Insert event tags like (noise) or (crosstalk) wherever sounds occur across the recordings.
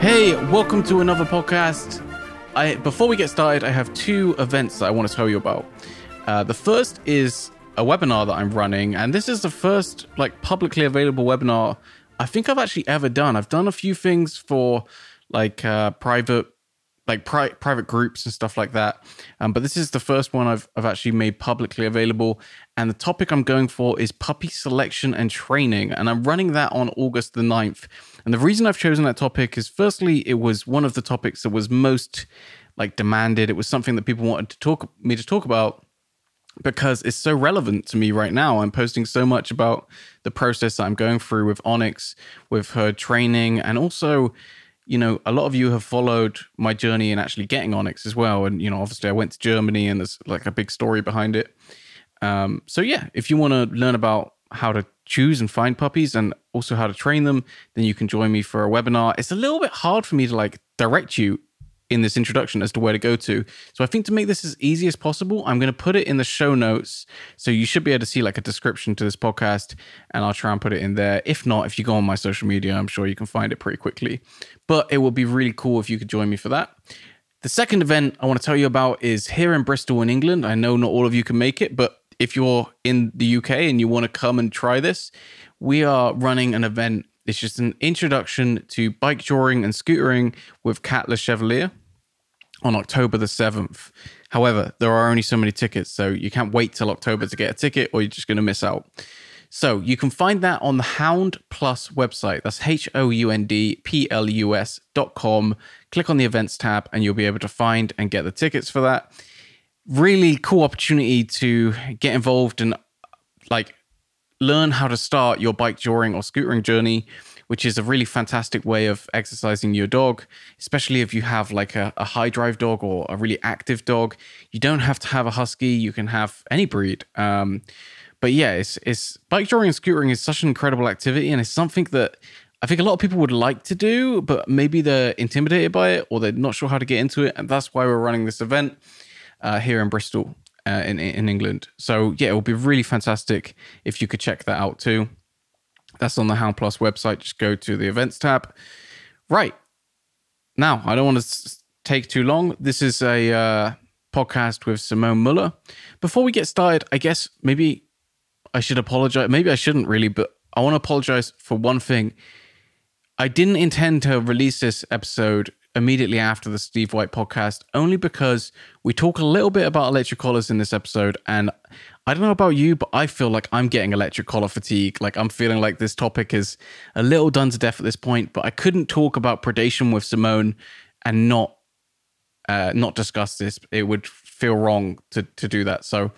Hey, welcome to another podcast. I before we get started, I have two events that I want to tell you about. Uh, the first is a webinar that I'm running, and this is the first like publicly available webinar I think I've actually ever done. I've done a few things for like uh, private like pri- private groups and stuff like that. Um, but this is the first one I've, I've actually made publicly available. And the topic I'm going for is puppy selection and training. And I'm running that on August the 9th. And the reason I've chosen that topic is firstly, it was one of the topics that was most like demanded. It was something that people wanted to talk me to talk about because it's so relevant to me right now. I'm posting so much about the process that I'm going through with Onyx, with her training, and also you know, a lot of you have followed my journey in actually getting Onyx as well. And, you know, obviously I went to Germany and there's like a big story behind it. Um, so, yeah, if you want to learn about how to choose and find puppies and also how to train them, then you can join me for a webinar. It's a little bit hard for me to like direct you in this introduction as to where to go to. So I think to make this as easy as possible, I'm going to put it in the show notes. So you should be able to see like a description to this podcast and I'll try and put it in there. If not, if you go on my social media, I'm sure you can find it pretty quickly. But it would be really cool if you could join me for that. The second event I want to tell you about is here in Bristol in England. I know not all of you can make it, but if you're in the UK and you want to come and try this, we are running an event it's just an introduction to bikejoring and scootering with Kat Le Chevalier on October the 7th. However, there are only so many tickets, so you can't wait till October to get a ticket or you're just going to miss out. So you can find that on the Hound Plus website. That's H O U N D P L U S dot com. Click on the events tab and you'll be able to find and get the tickets for that. Really cool opportunity to get involved and like learn how to start your bikejoring or scootering journey which is a really fantastic way of exercising your dog, especially if you have like a, a, high drive dog or a really active dog. You don't have to have a husky, you can have any breed. Um, but yeah, it's, it's bikejoring and scootering is such an incredible activity, and it's something that I think a lot of people would like to do, but maybe they're intimidated by it or they're not sure how to get into it. And that's why we're running this event uh, here in Bristol. Uh, in in England, so yeah, it would be really fantastic if you could check that out too. That's on the Hound Plus website. Just go to the events tab. Right. Now, I don't want to take too long. This is a uh, podcast with Simone Mueller. Before we get started, I guess maybe I should apologize. Maybe I shouldn't really, but I want to apologize for one thing. I didn't intend to release this episode immediately after the Steve White podcast, only because we talk a little bit about electric collars in this episode. And I don't know about you, but I feel like I'm getting electric collar fatigue. Like I'm feeling like this topic is a little done to death at this point, but I couldn't talk about predation with Simone and not uh, not discuss this. It would feel wrong to to do that. So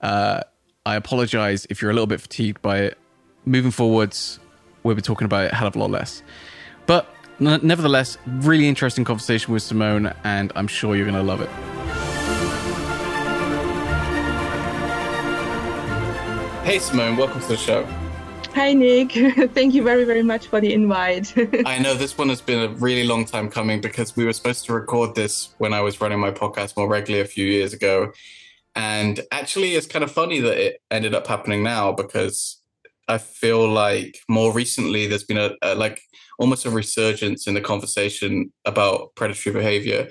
uh, I apologize if you're a little bit fatigued by it. Moving forwards, we'll be talking about it a hell of a lot less. But nevertheless, really interesting conversation with Simone, and I'm sure you're going to love it. Hey, Simone, welcome to the show. Hi, Nick. (laughs) Thank you very, very much for the invite. (laughs) I know this one has been a really long time coming because we were supposed to record this when I was running my podcast more regularly a few years ago. And actually, it's kind of funny that it ended up happening now because I feel like more recently there's been a, a like almost a resurgence in the conversation about predatory behavior.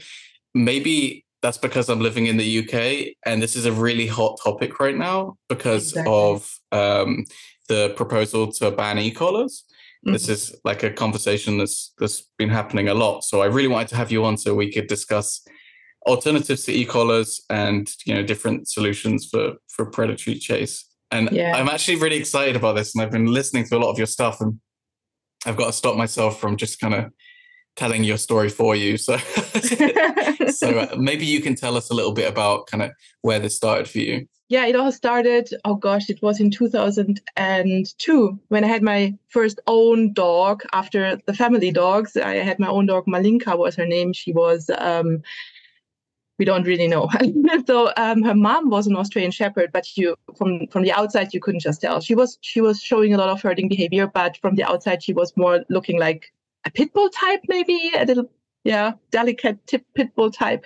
Maybe that's because I'm living in the UK and this is a really hot topic right now because exactly. of um, the proposal to ban e-collars. Mm-hmm. This is like a conversation that's that's been happening a lot. So I really wanted to have you on so we could discuss alternatives to e-collars and you know different solutions for for predatory chase. And yeah. I'm actually really excited about this, and I've been listening to a lot of your stuff, and I've got to stop myself from just kind of telling your story for you. So, (laughs) so uh, (laughs) maybe you can tell us a little bit about kind of where this started for you. Yeah, it all started. Oh gosh, it was in 2002 when I had my first own dog after the family dogs. I had my own dog, Malinka was her name. She was. Um, we don't really know. (laughs) so um, her mom was an Australian Shepherd, but you from from the outside you couldn't just tell. She was she was showing a lot of herding behavior, but from the outside she was more looking like a pit bull type, maybe a little, yeah, delicate tip pit bull type.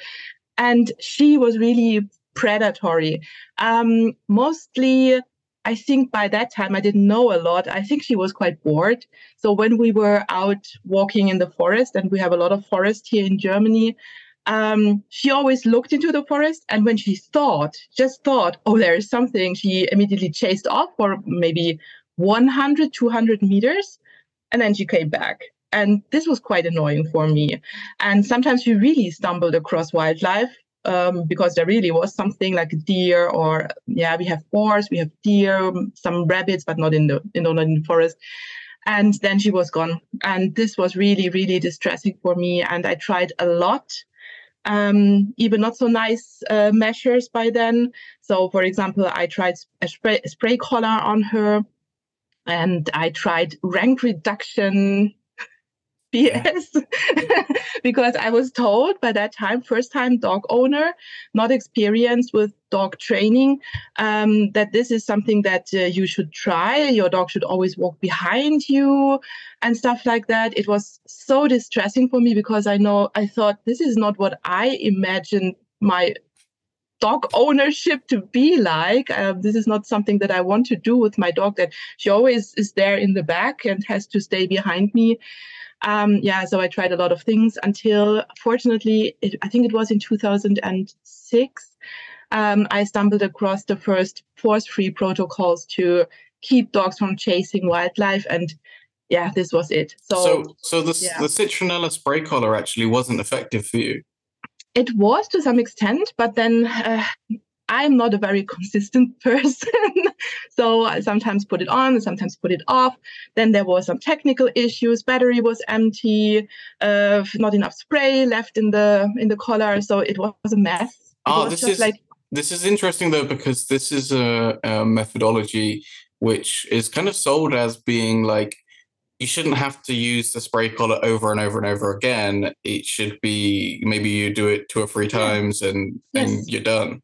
And she was really predatory. Um, mostly, I think by that time I didn't know a lot. I think she was quite bored. So when we were out walking in the forest, and we have a lot of forest here in Germany, um, she always looked into the forest. And when she thought, just thought, oh, there is something, she immediately chased off for maybe 100, 200 meters. And then she came back. And this was quite annoying for me. And sometimes we really stumbled across wildlife um, because there really was something like a deer or yeah, we have boars, we have deer, some rabbits, but not in the the, in the forest. And then she was gone, and this was really really distressing for me. And I tried a lot, um, even not so nice uh, measures by then. So, for example, I tried a spray, spray collar on her, and I tried rank reduction (laughs) BS (laughs) because I was told by that time, first time dog owner, not experienced with dog training, um, that this is something that uh, you should try. Your dog should always walk behind you and stuff like that. It was so distressing for me because I know I thought this is not what I imagined my dog ownership to be like. Uh, this is not something that I want to do with my dog, that she always is there in the back and has to stay behind me. Um, yeah, so I tried a lot of things until, fortunately, it, I think it was in 2006, um, I stumbled across the first force-free protocols to keep dogs from chasing wildlife, and yeah, this was it. So, so, so the yeah. the citronella spray collar actually wasn't effective for you. It was to some extent, but then uh, I'm not a very (laughs) consistent person. so I sometimes put it on, sometimes put it off. Then there was some technical issues. Battery was empty, uh, not enough spray left in the in the collar. So it was a mess. It oh, this is like this is interesting though because this is a, a methodology which is kind of sold as being like you shouldn't have to use the spray collar over and over and over again. It should be maybe you do it two or three times and yes. and you're done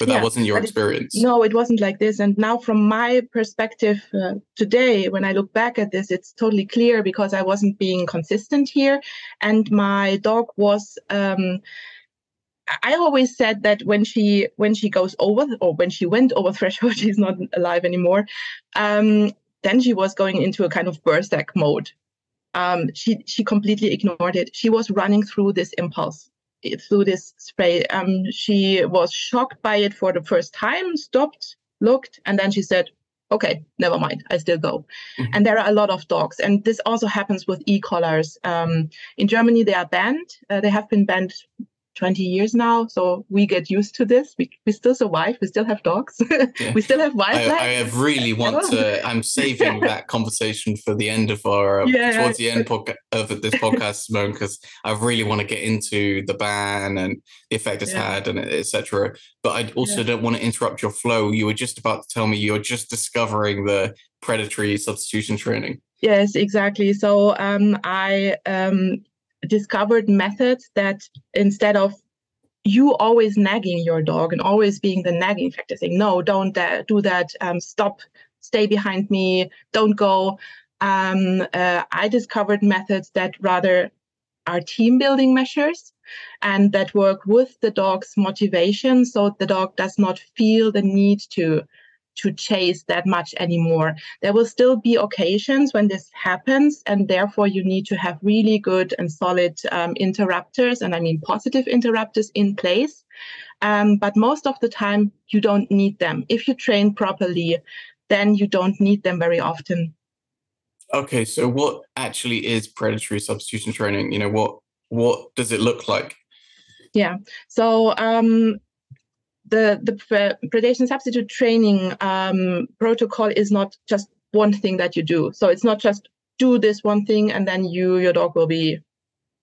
but that yeah, wasn't your experience it, no it wasn't like this and now from my perspective uh, today when i look back at this it's totally clear because i wasn't being consistent here and my dog was um, I always said that when she when she goes over or when she went over (laughs) threshold, she's not alive anymore. Um, then she was going into a kind of berserk mode. Um, she she completely ignored it. She was running through this impulse through this spray. Um, she was shocked by it for the first time, stopped, looked, and then she said, okay, never mind, I still go. Mm-hmm. And there are a lot of dogs. And this also happens with e collars. Um, in Germany, they are banned. Uh, they have been banned 20 years now. So we get used to this. We, we still survive. We still have dogs. (laughs) Yeah. we still have wildlife. I, I really want (laughs) to, I'm saving that conversation for the end of our, uh, yeah, towards the end of this podcast, Simone, because I really want to get into the ban and the effect it's yeah. had and etc. But I also don't want to interrupt your flow. You were just about to tell me you're just discovering the predatory substitution training. Yes, exactly. So um, I um, discovered methods that instead of you always nagging your dog and always being the nagging factor saying no don't do that um, stop stay behind me don't go um, uh, i discovered methods that rather are team building measures and that work with the dog's motivation so the dog does not feel the need to to chase that much anymore. There will still be occasions when this happens, and therefore you need to have really good and solid um, interrupters, and I mean positive interrupters in place. Um, but most of the time, you don't need them. If you train properly, then you don't need them very often. Okay, so what actually is predatory substitution training? You know, what what does it look like? Yeah, so um, the the predation substitute training um, protocol is not just one thing that you do. So it's not just do this one thing and then you your dog will be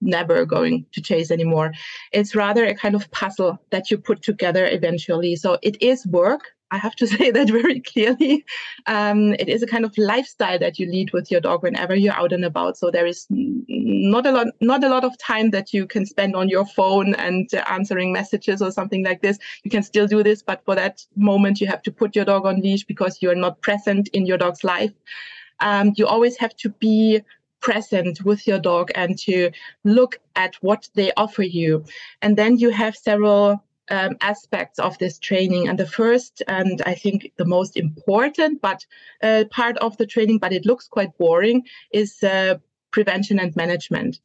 never going to chase anymore. It's rather a kind of puzzle that you put together eventually. So it is work. I have to (laughs) say that very clearly. Um, it is a kind of lifestyle that you lead with your dog whenever you're out and about. So there is not a lot, not a lot of time that you can spend on your phone and uh, answering messages or something like this. You can still do this, but for that moment, you have to put your dog on leash because you're not present in your dog's life. Um, you always have to be present with your dog and to look at what they offer you. And then you have several um, aspects of this training. And the first, and I think the most important, but uh, part of the training, but it looks quite boring, is uh, prevention and management.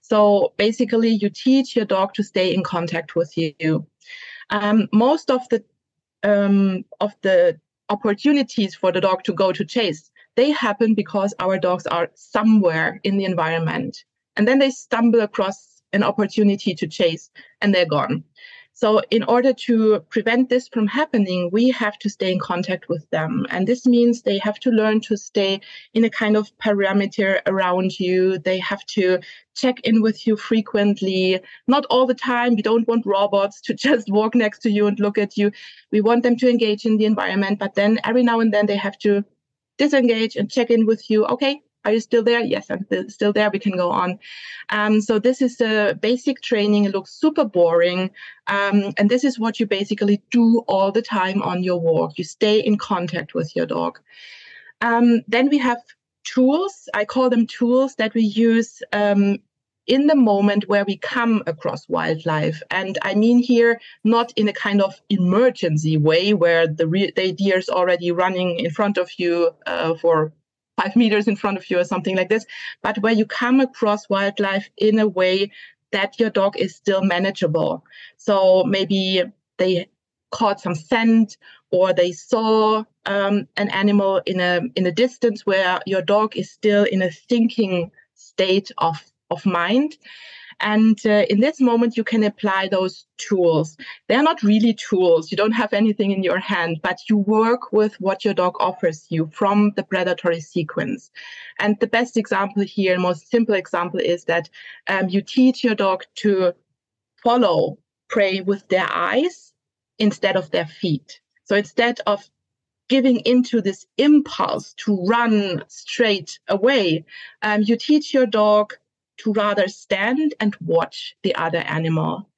So basically, you teach your dog to stay in contact with you. Um, most of the um, of the opportunities for the dog to go to chase they happen because our dogs are somewhere in the environment and then they stumble across an opportunity to chase and they're gone so, in order to prevent this from happening, we have to stay in contact with them. And this means they have to learn to stay in a kind of parameter around you. They have to check in with you frequently, not all the time. We don't want robots to (laughs) just walk next to you and look at you. We want them to engage in the environment, but then every now and then they have to disengage and check in with you. Okay, are you still there? Yes, I'm still there. We can go on. Um, so this is the basic training. It looks super boring. Um, and this is what you basically do all the time on your walk. You stay in contact with your dog. Um, then we have tools. I call them tools that we use um, in the moment where we come across wildlife. And I mean here, not in a kind of emergency way where the, the deer is already running in front of you uh, for five meters in front of you or something like this, but where you come across wildlife in a way that your dog is still manageable. So maybe they caught some scent or they saw um, an animal in a in a distance where your dog is still in a thinking state of of mind and uh, in this moment, you can apply those tools. They're not really tools. You don't have anything in your hand, but you work with what your dog offers you from the predatory sequence. And the best example here, most simple example, is that um, you teach your dog to follow prey with their eyes instead of their feet. So instead of giving into this impulse to run straight away, um, you teach your dog to rather stand and watch the other animal.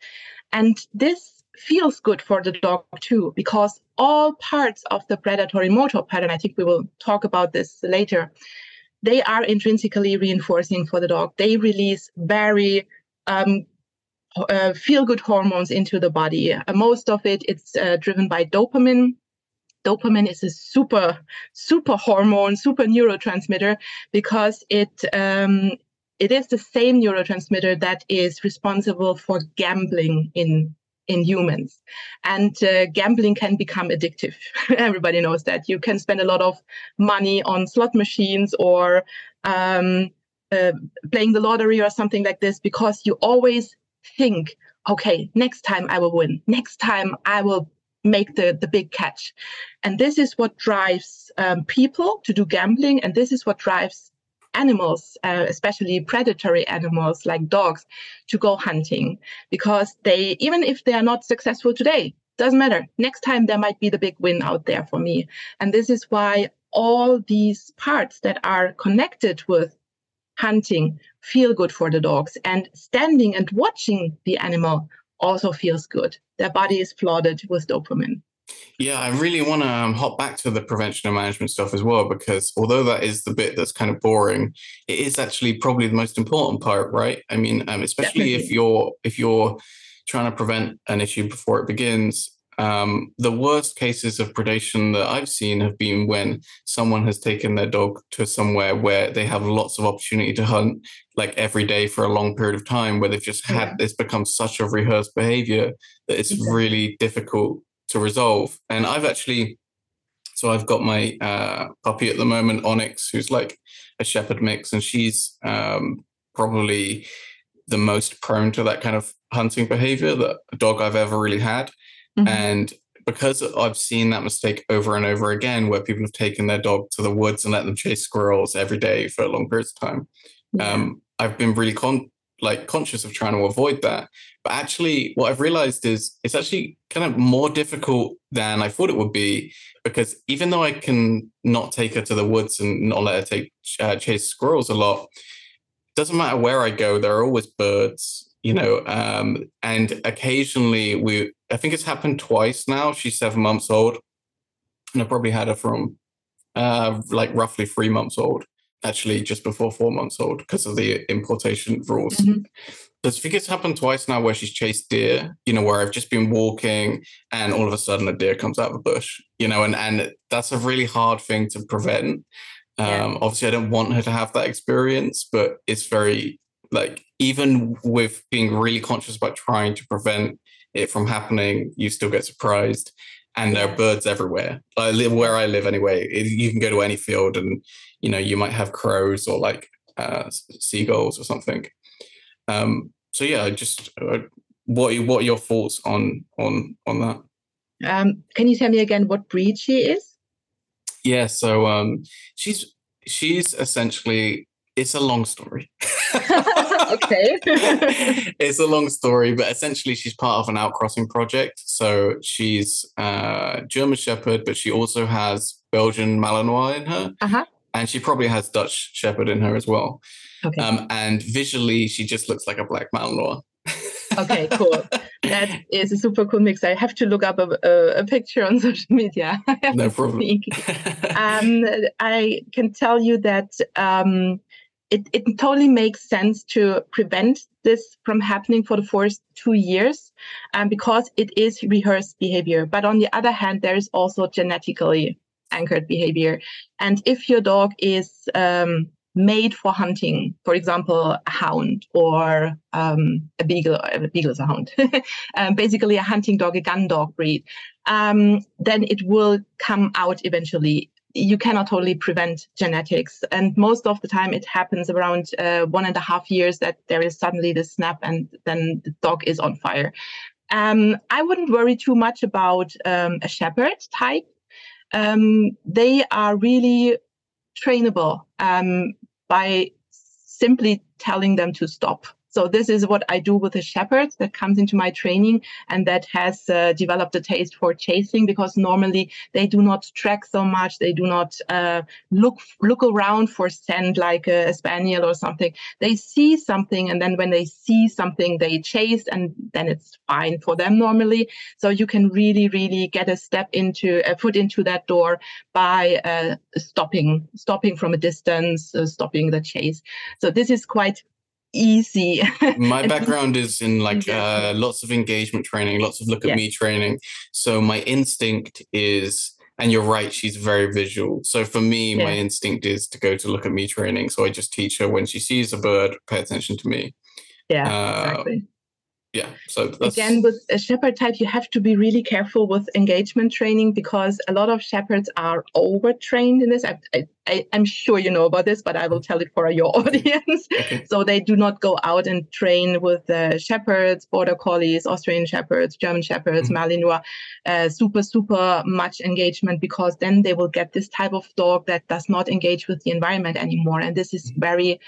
And this feels good for the dog too, because all parts of the predatory motor pattern, I think we will talk about this later, they are intrinsically reinforcing for the dog. They release very um, uh, feel good hormones into the body. Uh, most of it, it's uh, driven by dopamine. Dopamine is a super, super hormone, super neurotransmitter because it um, it is the same neurotransmitter that is responsible for gambling in in humans. And uh, gambling can become addictive. (laughs) Everybody knows that. You can spend a lot of money on slot machines or um, uh, playing the lottery or something like this because you always think okay next time i will win. Next time i will make the, the big catch. And this is what drives um, people to do gambling and this is what drives animals, uh, especially predatory animals like dogs, to go hunting because they, even if they are not successful today, doesn't matter. Next time there might be the big win out there for me. And this is why all these parts that are connected with hunting feel good for the dogs and standing and watching the animal also feels good. Their body is flooded with dopamine. Yeah, I really want to um, hop back to the prevention and management stuff as well, because although that is the bit that's kind of boring, it is actually probably the most important part, right? I mean, um, especially Definitely. if you're if you're trying to prevent an issue before it begins. Um, the worst cases of predation that I've seen have been when someone has taken their dog to somewhere where they have lots of opportunity to hunt, like every day for a long period of time, where they've just had yeah. this become such a rehearsed behavior that it's exactly. really difficult to resolve. And I've actually, so I've got my uh, puppy at the moment, Onyx, who's like a shepherd mix, and she's um, probably the most prone to that kind of hunting behavior that a dog I've ever really had. Mm-hmm. And because I've seen that mistake over and over again, where people have taken their dog to the woods and let them chase squirrels every day for a long periods of time, yeah. um, I've been really con- like conscious of trying to avoid that. But actually, what I've realized is it's actually kind of more difficult than I thought it would be because even though I can not take her to the woods and not let her take uh, chase squirrels a lot, doesn't matter where I go, there are always birds, you know. Um, and occasionally, we I think it's happened twice now. She's seven months old, and I probably had her from uh, like roughly three months old actually just before four months old because of the importation rules. Mm-hmm. I think it's happened twice now where she's chased deer, you know, where I've just been walking and all of a sudden a deer comes out of a bush, you know, and, and that's a really hard thing to prevent. Um, yeah. Obviously, I don't want her to have that experience, but it's very like even with being really conscious about trying to prevent it from happening, you still get surprised. And there are birds everywhere. I live where I live anyway. You can go to any field, and you know you might have crows or like uh, seagulls or something. Um, so yeah, just uh, what what are your thoughts on on on that? Um, can you tell me again what breed she is? Yeah, so um, she's she's essentially it's a long story. (laughs) okay. (laughs) it's a long story, but essentially she's part of an outcrossing project. So she's uh, German Shepherd, but she also has Belgian Malinois in her. Uh-huh. And she probably has Dutch Shepherd in her as well. Okay. Um, and visually, she just looks like a black Malinois. (laughs) okay, cool. That is a super cool mix. I have to look up a, a, a picture on (laughs) social media. (laughs) no problem. um, I can tell you that um, it, it totally makes sense to prevent this from happening for the first two years um, because it is rehearsed behavior. But on the other hand, there is also genetically anchored behavior. And if your dog is um, made for hunting, for example, a hound or um, a beagle, a beagle is a hound, (laughs) um, basically a hunting dog, a gun dog breed, um, then it will come out eventually you cannot totally prevent genetics. And most of the time, it happens around uh, one and a half years that there is suddenly the snap and then the dog is on fire. Um, I wouldn't worry too much about um, a shepherd type. Um, they are really trainable um, by simply telling them to stop. So this is what I do with the shepherd that comes into my training and that has uh, developed a taste for chasing because normally they do not track so much. They do not uh, look look around for scent like a, a, spaniel or something. They see something and then when they see something, they chase and then it's fine for them normally. So you can really, really get a step into a foot into that door by uh, stopping, stopping from a distance, uh, stopping the chase. So this is quite easy. my (laughs) background is in like uh, lots of engagement training, lots of look at me training. So my instinct is, and you're right, she's very visual. So for me, yeah. my instinct is to go to look at me training. So I just teach her when she sees a bird, pay attention to me. Yeah, uh, exactly yeah so again with a shepherd type you have to be really careful with engagement training because a lot of shepherds are overtrained in this I, I, am sure you know about this but i will tell it for your (laughs) audience okay. so they do not go out and train with uh, shepherds border collies australian shepherds german shepherds mm-hmm. malinois uh, super super much engagement because then they will get this type of dog that does not engage with the environment anymore and this is mm-hmm. very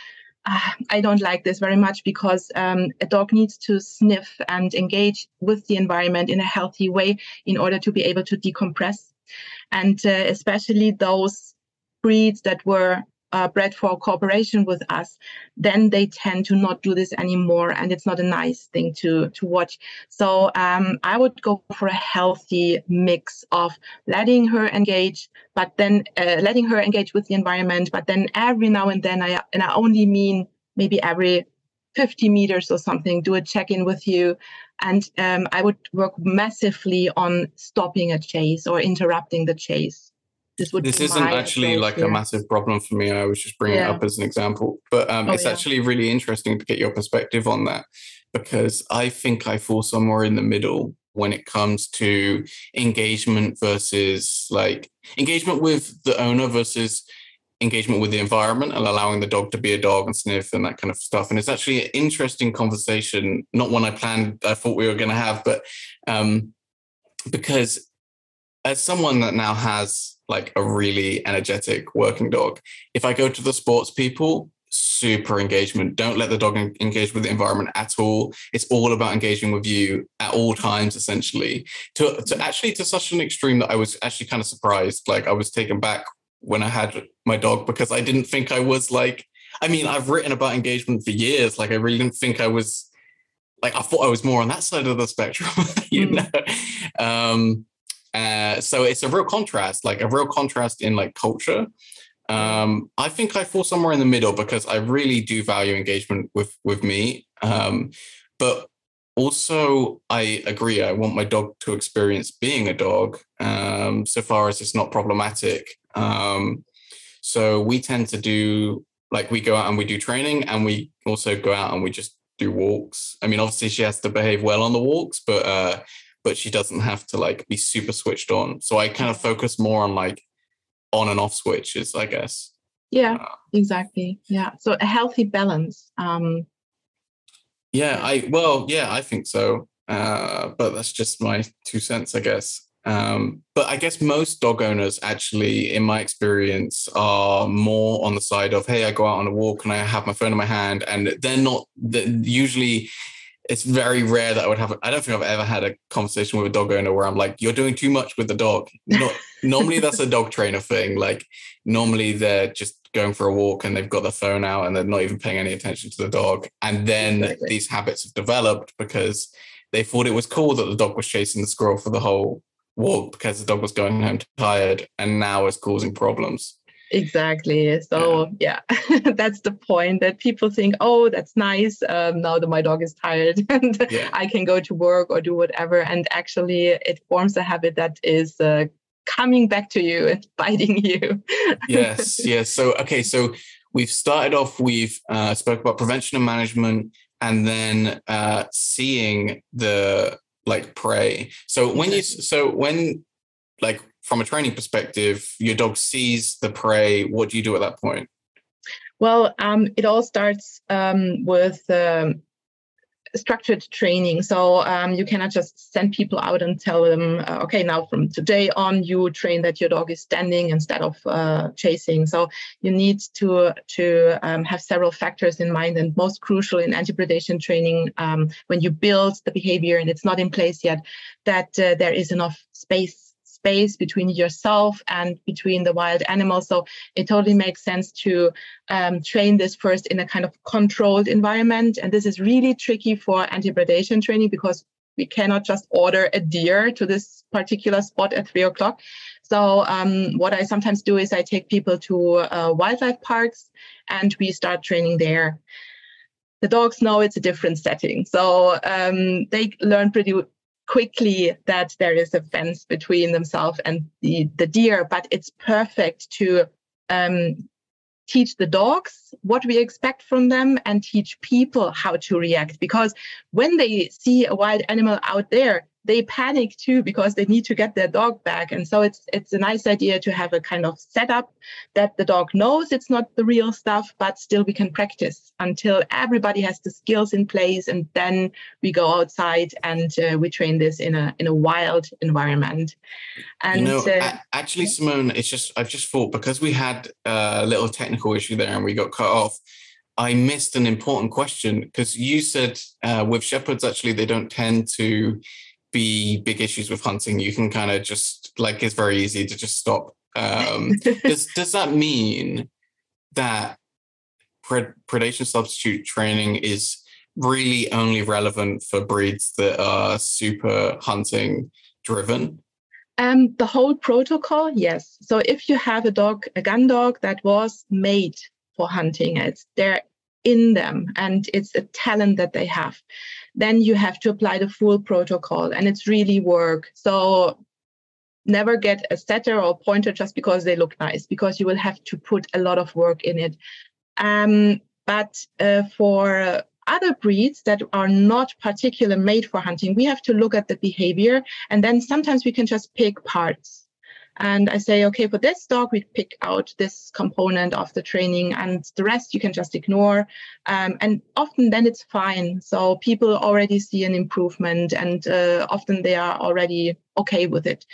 I don't like this very much because um, a dog needs to sniff and engage with the environment in a healthy way in order to be able to decompress. And uh, especially those breeds that were uh, bred for cooperation with us, then they tend to not do this anymore, and it's not a nice thing to to watch. So um, I would go for a healthy mix of letting her engage, but then uh, letting her engage with the environment, but then every now and then I and I only mean maybe every 50 meters or something, do a check in with you. And um, I would work massively on stopping a chase or interrupting the chase this would this isn't actually like a massive problem for me i was just bringing yeah. it up as an example but um, oh, it's yeah. actually really interesting to get your perspective on that because i think i fall somewhere in the middle when it comes to engagement versus like engagement with the owner versus engagement with the environment and allowing the dog to be a dog and sniff and that kind of stuff. And it's actually an interesting conversation, not one I planned, I thought we were going to have, but um, because as someone that now has like a really energetic working dog, if I go to the sports people, super engagement. Don't let the dog engage with the environment at all. It's all about engaging with you at all times, essentially. To, to actually to such an extreme that I was actually kind of surprised. Like I was taken back when I had my dog because I didn't think I was like. I mean, I've written about engagement for years. Like I really didn't think I was. Like I thought I was more on that side of the spectrum, (laughs) you mm. know. Um, uh, so it's a real contrast, like a real contrast in like culture. Um, I think I fall somewhere in the middle because I really do value engagement with with me. Um, but also, I agree. I want my dog to experience being a dog, um, so far as it's not problematic. Um, so we tend to do like we go out and we do training, and we also go out and we just do walks. I mean, obviously she has to behave well on the walks, but uh, but she doesn't have to like be super switched on. So I kind of focus more on like on and off switches, I guess. Yeah, uh, exactly. Yeah. So a healthy balance. Um, yeah, I well, yeah, I think so. Uh, but that's just my two cents, I guess. Um, but I guess most dog owners, actually, in my experience, are more on the side of, hey, I go out on a walk and I have my phone in my hand, and they're not. They're usually, it's very rare that I would have. I don't think I've ever had a conversation with a dog owner where I'm like, "You're doing too much with the dog." Not (laughs) normally that's a dog trainer thing. Like normally they're just going for a walk and they've got their phone out and they're not even paying any attention to the dog. And then exactly. these habits have developed because they thought it was cool that the dog was chasing the squirrel for the whole walk because the dog was going home tired and now it's causing problems. Exactly. So yeah, yeah. (laughs) that's the point that people think, oh, that's nice. Um, now that my dog is tired (laughs) and yeah. I can go to work or do whatever. And actually, it forms a habit that is uh, coming back to you and (laughs) biting you. yes, yes. So okay, so we've started off. We've uh, spoke about prevention and management, and then uh, seeing the like prey. So when you so when like from a training perspective, your dog sees the prey. What do you do at that point? Well, um, it all starts um, with um, structured training. So um, you cannot just send people out and tell them, uh, okay, now from today on, you train that your dog is standing instead of uh, chasing. So you need to to um, have several factors in mind, and most crucial in anti-predation training, um, when you build the behavior and it's not in place yet, that uh, there is enough space space between yourself and between the wild animals. So it totally makes sense to um, train this first in a kind of controlled environment. And this is really tricky for anti-predation training because we cannot just order a deer to this particular spot at three o'clock. So um, what I sometimes do is I take people to uh, wildlife parks and we start training there. The dogs know it's a different setting, so um, they learn pretty quickly that there is a fence between themselves and the, the deer, but it's perfect to um, teach the dogs what we expect from them and teach people how to react. Because when they see a wild animal out there, they panic too because they need to get their dog back. And so it's it's a nice idea to have a kind of setup that the dog knows it's not the real stuff but still we can practice until everybody has the skills in place and then we go outside and uh, we train this in a in a wild environment. And you know, uh, actually simone it's just i've just thought because we had a little technical issue there and we got cut off I missed an important question because you said uh, with shepherds, actually, they don't tend to be big issues with hunting, you can kind of just like it's very easy to just stop. Um, (laughs) does does that mean that pred- predation substitute training is really only relevant for breeds that are super hunting driven? Um, the whole protocol, yes. So if you have a dog, a gun dog that was made for hunting, it's there in them and it's a talent that they have. Then you have to apply the full protocol and it's really work. So never get a setter or pointer just because they look nice because you will have to put a lot of work in it. Um, but uh, for other breeds that are not particularly made for hunting we have to look at the behavior and then sometimes we can just pick parts and I say, okay, for this dog, we pick out this component of the training, and the rest you can just ignore. Um, and often then it's fine. So people already see an improvement, and uh, often they are already okay with it.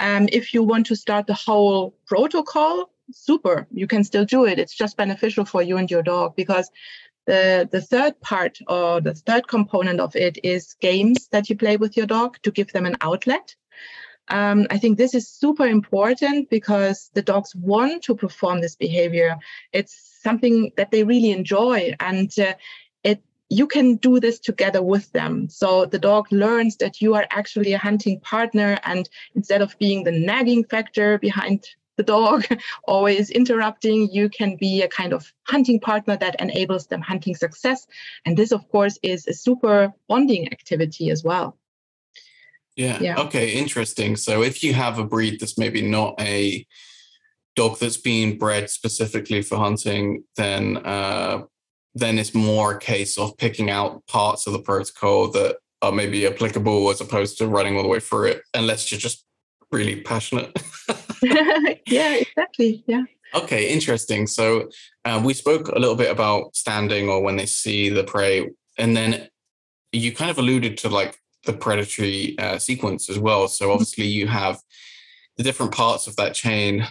Um, if you want to start the whole protocol, super, you can still do it. It's just beneficial for you and your dog because the, the third part or the third component of it is games that you play with your dog to give them an outlet. Um, I think this is super important because the dogs want to perform this behavior. It's something that they really enjoy, and uh, it you can do this together with them. So the dog learns that you are actually a hunting partner, and instead of being the nagging factor behind the dog, (laughs) always interrupting. You can be a kind of hunting partner that enables them hunting success. And this, of course, is a super bonding activity as well. Yeah. yeah. Okay. Interesting. So if you have a breed that's maybe not a dog that's being bred specifically for hunting, then uh, then it's more a case of picking out parts of the protocol that are maybe applicable as opposed to running all the way through it, unless you're just really passionate. (laughs) (laughs) yeah, exactly. Yeah. Okay, interesting. So uh, we spoke a little bit about standing or when they see the prey, and then you kind of alluded to like the predatory uh, sequence as well. So mm-hmm. obviously you have the different parts of that chain.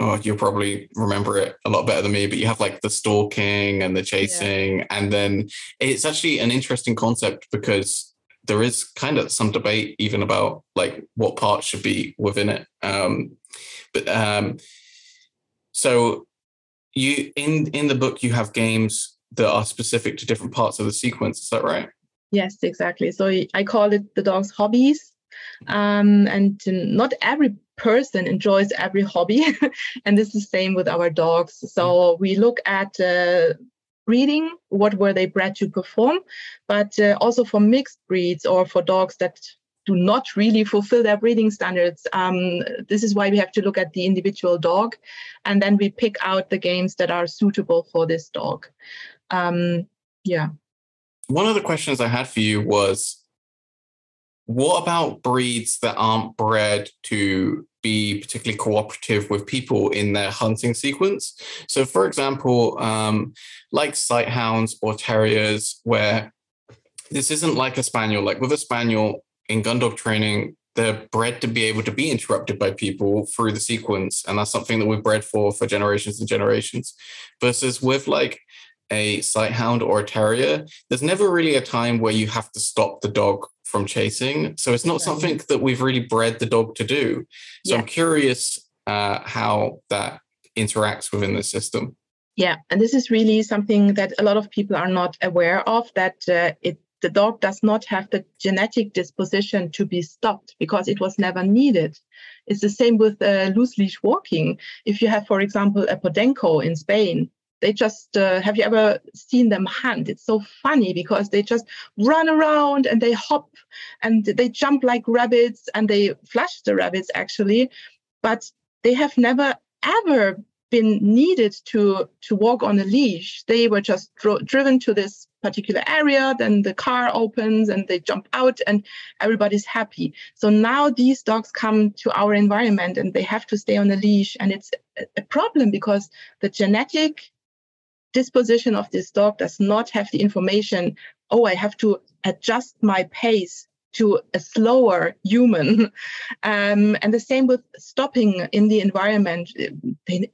Oh, you'll probably remember it a lot better than me, but you have like the stalking and the chasing, yeah. and then it's actually an interesting concept because there is kind of some debate even about like what part should be within it. Um, but um, so you in in the book you have games that are specific to different parts of the sequence. Is that right? Yes, exactly. So I call it the dog's hobbies. Um, and not every person enjoys every hobby. (laughs) and this is the same with our dogs. So we look at uh, breeding, what were they bred to perform, but uh, also for mixed breeds or for dogs that do not really fulfill their breeding standards. Um, this is why we have to look at the individual dog, and then we pick out the games that are suitable for this dog. Um, yeah. One of the questions I had for you was what about breeds that aren't bred to be particularly cooperative with people in their hunting sequence? So, for example, um, like sighthounds or terriers, where this isn't like a spaniel, like with a spaniel in gun dog training, they're bred to be able to be interrupted by people through the sequence. And that's something that we've bred for for generations and generations. Versus with like a sighthound or a terrier, there's never really a time where you have to stop the dog from chasing. So it's not something that we've really bred the dog to do. So yeah. I'm curious uh, how that interacts within the system. Yeah, and this is really something that a lot of people are not aware of that uh, it the dog does not have the genetic disposition to be stopped because it was never needed. It's the same with uh, loose leash walking. If you have, for example, a Podenco in Spain, they just uh, have you ever seen them hunt it's so funny because they just run around and they hop and they jump like rabbits and they flush the rabbits actually. But they have never ever been needed to to walk on a leash. They were just dro- driven to this particular area then the car opens and they jump out and everybody's happy. So now these dogs come to our environment and they have to stay on a leash. And it's a problem because the genetic disposition of this dog does not have the information, oh, I have to adjust my pace to a slower human. (laughs) Um, and the same with stopping in the environment, it,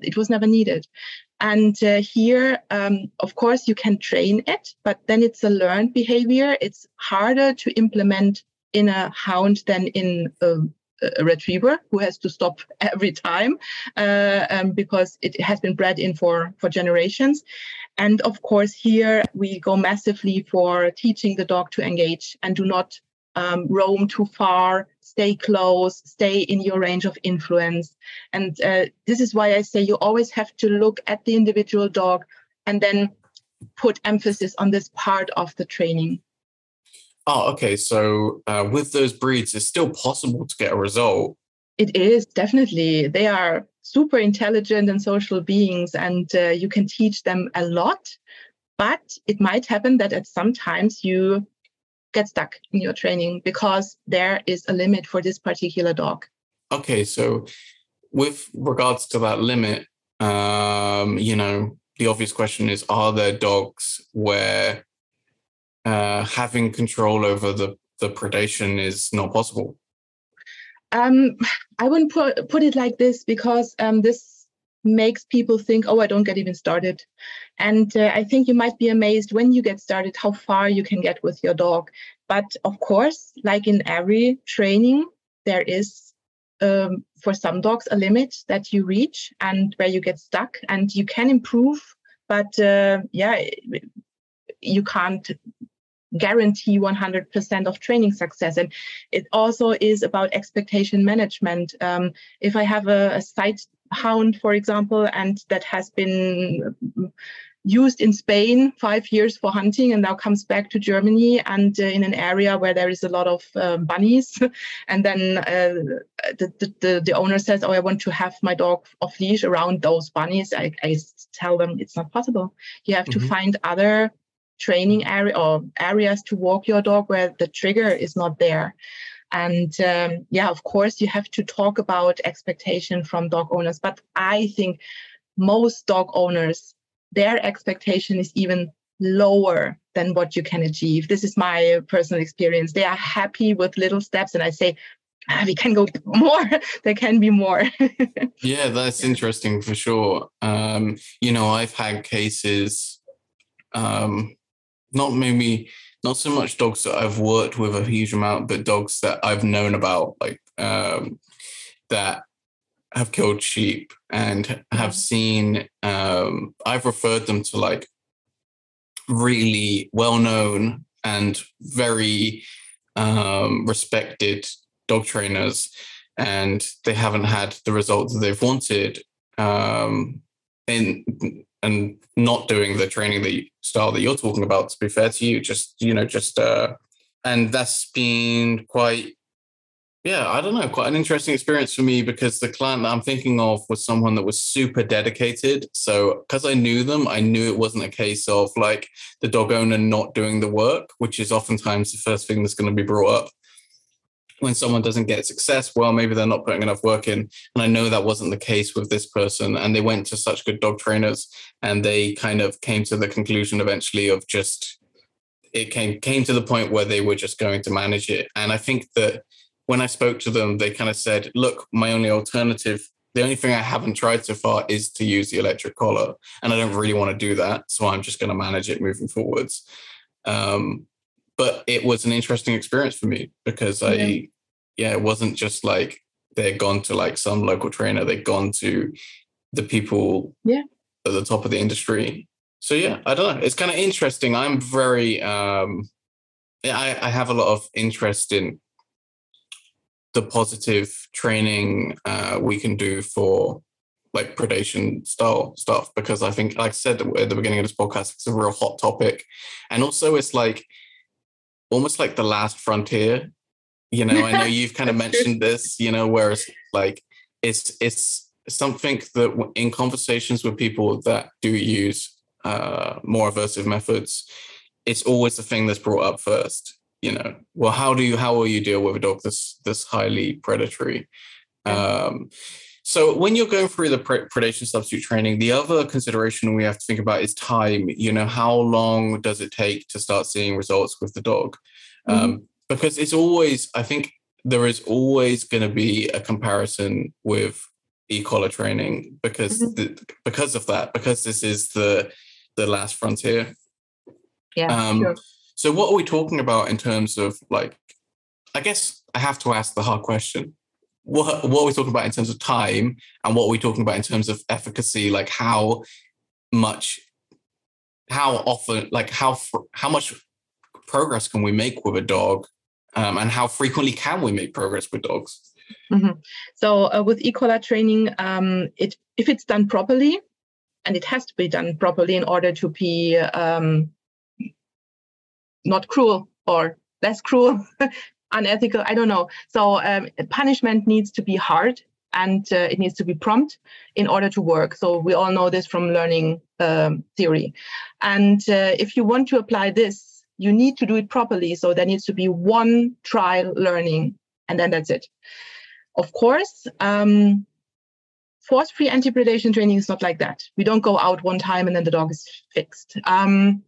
it was never needed. And uh, here, um, of course, you can train it, but then it's a learned behavior. It's harder to implement in a hound than in a a retriever who has to stop (laughs) every time uh, um, because it has been bred in for, for generations. And of course, here we go massively for teaching the dog to engage and do not um, roam too far, stay close, stay in your range of influence. And uh, this is why I say you always have to look at the individual dog and then put emphasis on this part of the training. Oh, okay. So uh, with those breeds, it's still possible to get a result. It is definitely. They are super intelligent and social beings, and uh, you can teach them a lot. But it might happen that at some times you get stuck in your training because there is a limit for this particular dog. Okay, so with regards to that limit, um, you know, the obvious question is: Are there dogs where uh, having control over the, the predation is not possible? Um, I wouldn't put, put it like this because um, this makes people think, oh, I don't get even started. And uh, I think you might be amazed when you get started how far you can get with your dog. But of course, like in every training, there is um, for some dogs a limit that you reach and where you get stuck and you can improve. But uh, yeah, you can't guarantee 100% of training success. And it also is about expectation management. Um, if I have a, a sight hound, for example, and that has been used in Spain five years for hunting and now comes back to Germany and uh, in an area where there is a lot of uh, bunnies. (laughs) and then uh, the, the, the, owner says, Oh, I want to have my dog off leash around those bunnies. I, I tell them it's not possible. You have mm-hmm. to find other training area or areas to walk your dog where the trigger is not there. And um, yeah, of course, you have to talk about expectation from dog owners. But I think most dog owners their expectation is even lower than what you can achieve. This is my personal experience. They are happy with little steps, and I say, ah, we can go (laughs) more. there can be more. (laughs) yeah, that's interesting for sure. Um, you know, I've had cases, um, not maybe not so much dogs that I've worked with a huge amount, but dogs that I've known about, like um, that have killed sheep and have seen um, i've referred them to like really well known and very um, respected dog trainers and they haven't had the results that they've wanted um, in and not doing the training that you, style that you're talking about to be fair to you just you know just uh and that's been quite yeah, I don't know, quite an interesting experience for me because the client that I'm thinking of was someone that was super dedicated. So, because I knew them, I knew it wasn't a case of like the dog owner not doing the work, which is oftentimes the first thing that's going to be brought up. When someone doesn't get success, well, maybe they're not putting enough work in. And I know that wasn't the case with this person. And they went to such good dog trainers and they kind of came to the conclusion eventually of just it came came to the point where they were just going to manage it. And I think that when I spoke to them, they kind of said, look, my only alternative, the only thing I haven't tried so far is to use the electric collar. And I don't really want to do that. So I'm just going to manage it moving forwards. Um, but it was an interesting experience for me because I, yeah. yeah, it wasn't just like they'd gone to like some local trainer, they'd gone to the people yeah. at the top of the industry. So yeah, I don't know. It's kind of interesting. I'm very um I, I have a lot of interest in the positive training uh, we can do for like predation style stuff because I think, like I said at the beginning of this podcast, it's a real hot topic, and also it's like almost like the last frontier. You know, I know (laughs) you've kind of mentioned this. You know, where it's like it's it's something that in conversations with people that do use uh, more aversive methods, it's always the thing that's brought up first you know well how do you how will you deal with a dog that's this highly predatory um, so when you're going through the predation substitute training the other consideration we have to think about is time you know how long does it take to start seeing results with the dog mm-hmm. um, because it's always i think there is always going to be a comparison with e-collar training because mm-hmm. the, because of that because this is the the last frontier yeah um, sure so, what are we talking about in terms of like? I guess I have to ask the hard question. What what are we talking about in terms of time, and what are we talking about in terms of efficacy? Like how much, how often, like how how much progress can we make with a dog, um, and how frequently can we make progress with dogs? Mm-hmm. So uh, with e-collar training, um, it if it's done properly, and it has to be done properly in order to be um, not cruel or less cruel, (laughs) unethical. I don't know. So um, punishment needs to be hard and uh, it needs to be prompt in order to work. So we all know this from learning um, theory. And uh, if you want to apply this, you need to do it properly. So there needs to be one trial learning, and then that's it. Of course, um, force-free anti-predation training is not like that. We don't go out one time and then the dog is fixed. Um,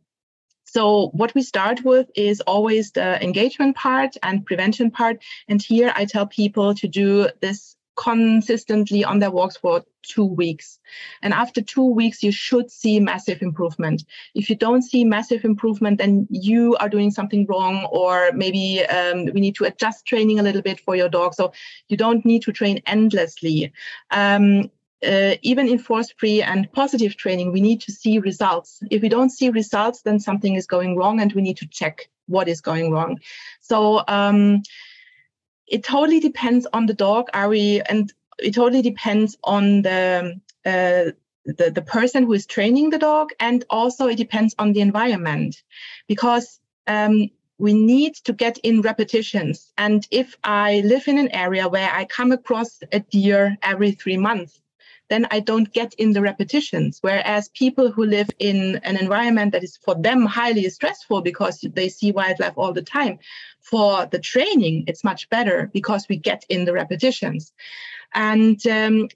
so what we start with is always the engagement part and prevention part. And here I tell people to do this consistently on their walks for two weeks. And after two weeks, you should see massive improvement. If you don't see massive improvement, then you are doing something wrong, or maybe um, we need to adjust training a little bit for your dog. So you don't need to train endlessly. Um, uh, even in force free and positive training, we need to see results. If we don't see results, then something is going wrong and we need to check what is going wrong. So um, it totally depends on the dog. Are we, and it totally depends on the uh, the, the person who is training the dog and also it depends on the environment because um, we need to get in repetitions and if i live in an area where i come across a deer every three months then i don't get in the repetitions whereas people who live in an environment that is for them highly stressful because they see wildlife all the time for the training it's much better because we get in the repetitions and um,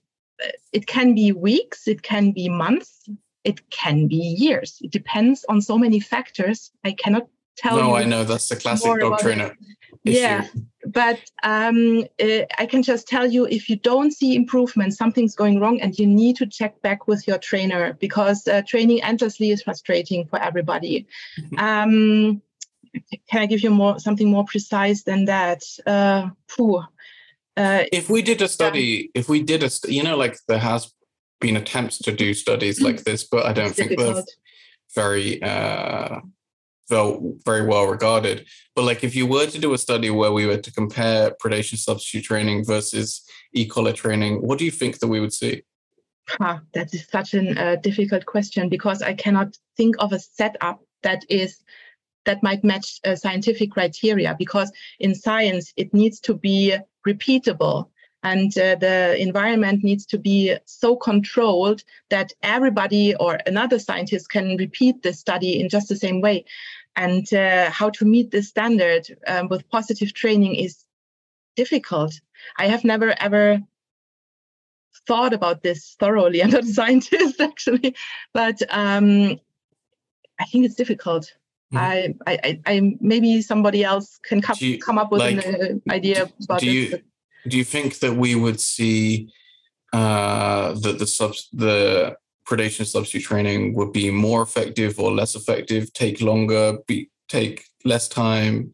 it can be weeks, it can be months, it can be years. It depends on so many factors. I cannot tell no, you. I know that's the classic dog trainer. Issue. Yeah, but um, uh, I can just tell you if you don't see improvement, something's going wrong, and you need to check back with your trainer because uh, training endlessly is frustrating for everybody. Mm-hmm. Um, can I give you more something more precise than that? Uh, uh, if we did a study, yeah. if we did a, you know, like there has been attempts to do studies like mm. this, but I don't it's think difficult. they're very, uh, well, very well regarded. But like, if you were to do a study where we were to compare predation substitute training versus e-collar training, what do you think that we would see? Huh, that is such a uh, difficult question because I cannot think of a setup that is that might match uh, scientific criteria because in science it needs to be repeatable and uh, the environment needs to be so controlled that everybody or another scientist can repeat the study in just the same way. And uh, how to meet this standard um, with positive training is difficult. I have never ever thought about this thoroughly. (laughs) I'm not a scientist actually. But um, i think it's difficult. Mm-hmm. I, I, I, maybe somebody else can come, you, come up with like, an uh, idea about do you, Do you think that we would see uh, that the sub the predation substitute training would be more effective or less effective? Take longer? Be take less time?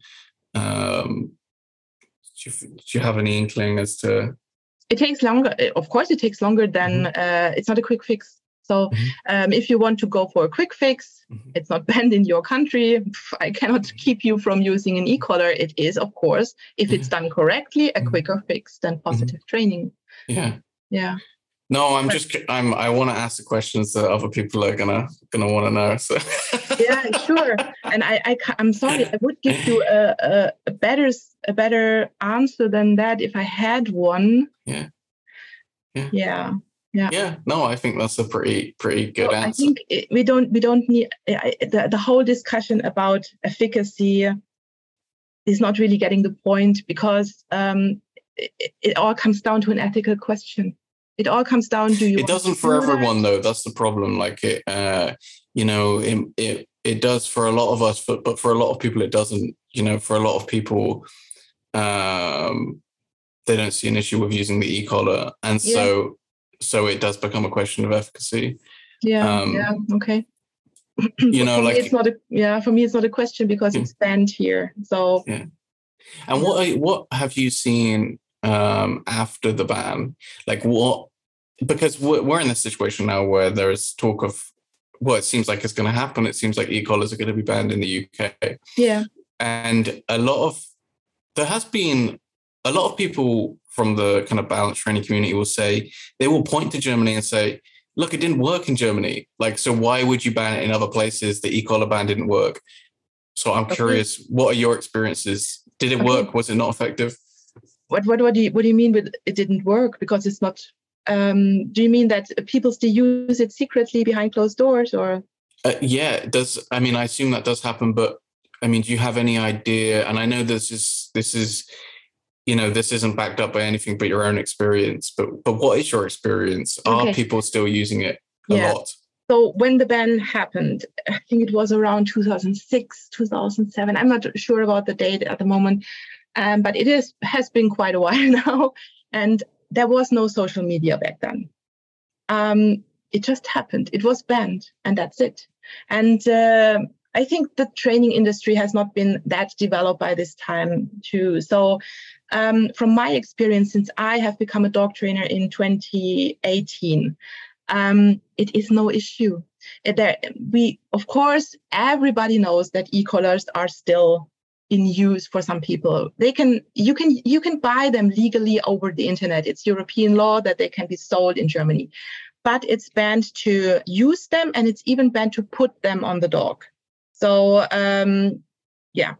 Um, do you, do you have any inkling as to? It takes longer. Of course, it takes longer than. Mm-hmm. Uh, it's not a quick fix. So mm-hmm. um, if you want to go for a quick fix, mm-hmm. it's not (laughs) banned in your country. I cannot (laughs) keep you from using an e-collar. It is, of course, if it's mm-hmm. done correctly, a quicker fix than positive training. Yeah. Yeah. No, I'm just I'm I want to ask the questions that other people are gonna gonna want to know. So (laughs) yeah, sure. And I, I I'm sorry, I would give you a, a, a better a better answer than that if I had one. Yeah. Yeah. Yeah yeah. Yeah. No i think that's a pretty pretty good answer i think it, we don't we don't need I, the, the whole discussion about efficacy is not really getting the point because um, it, it, all comes down to an ethical question. It all comes down to you it doesn't for everyone that? though. That's the problem. Like it uh you know it, it it does for a lot of us but, but for a lot of people it doesn't. You know for a lot of people um they don't see an issue with using the e-collar. And yeah. so so it does become a question of efficacy. Yeah. Um, yeah. Okay. (clears throat) You know, like it's not a yeah. For me, it's not a question because it's banned here. So. Yeah. And what what have you seen um, after the ban? Like what? Because we're, we're in this situation now where there is talk of well, it seems like it's going to happen. It seems like e-collars are going to be banned in the UK. Yeah. And a lot of there has been a lot of people from the kind of balance training community will say they will point to Germany and say, look, it didn't work in Germany. Like, so why would you ban it in other places? The e-collar ban didn't work. So I'm okay. curious, what are your experiences? Did it okay. work? Was it not effective? What what what do you what do you mean with it didn't work? Because it's not um, do you mean that people still use it secretly behind closed doors or uh, yeah it does i mean i assume that does happen but i mean do you have any idea and i know this is this is you know this isn't backed up by anything but your own experience but but what is your experience? Okay. are people still using it a yeah. lot? So when the ban happened i think it was around 2006 2007 i'm not sure about the date at the moment um, but it is has been quite a while (laughs) now and there was no social media back then. Um, it just happened. It was banned and that's it. And uh, I think the training industry has not been that developed by this time too. So um, from my experience, since I have become a dog trainer in 2018, um, it is no issue. There, we, of course, everybody knows that e-collars are still in use for some people they can you can you can buy them legally over the internet it's european law that they can be sold in germany but it's banned to use them and it's even banned to put them on the dog so um, yeah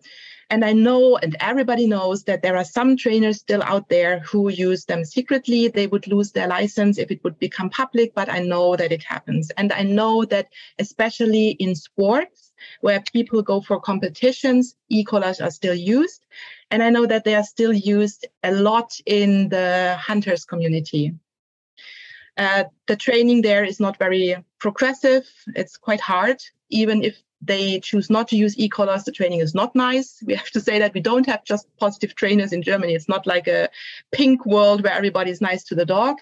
and I know, and everybody knows, that there are some trainers still out there who use them secretly. They would lose their license if it would become public, but I know that it happens. And I know that, especially in sports, where people go for competitions, e collars are still used. And I know that they are still used a lot in the hunters community. Uh, the training there is not very progressive. It's quite hard, even if they choose not to use e-collars, the training is not nice. We have to say that we don't have just positive trainers in Germany. It's not like a pink world where everybody is nice to the dog.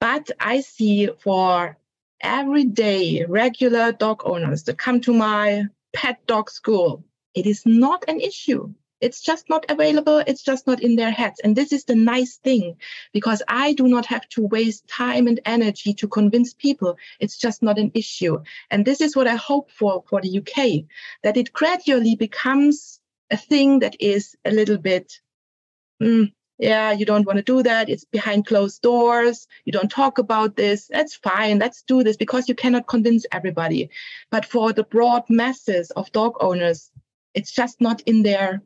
But I see for everyday regular dog owners that come to my pet dog school, it is not an issue. It's just not available. It's just not in their heads. And this is the nice thing because I do not have to waste time and energy to convince people. It's just not an issue. And this is what I hope for for the UK that it gradually becomes a thing that is a little bit, mm, yeah, you don't want to do that. It's behind closed doors. You don't talk about this. That's fine. Let's do this because you cannot convince everybody. But for the broad masses of dog owners, it's just not in their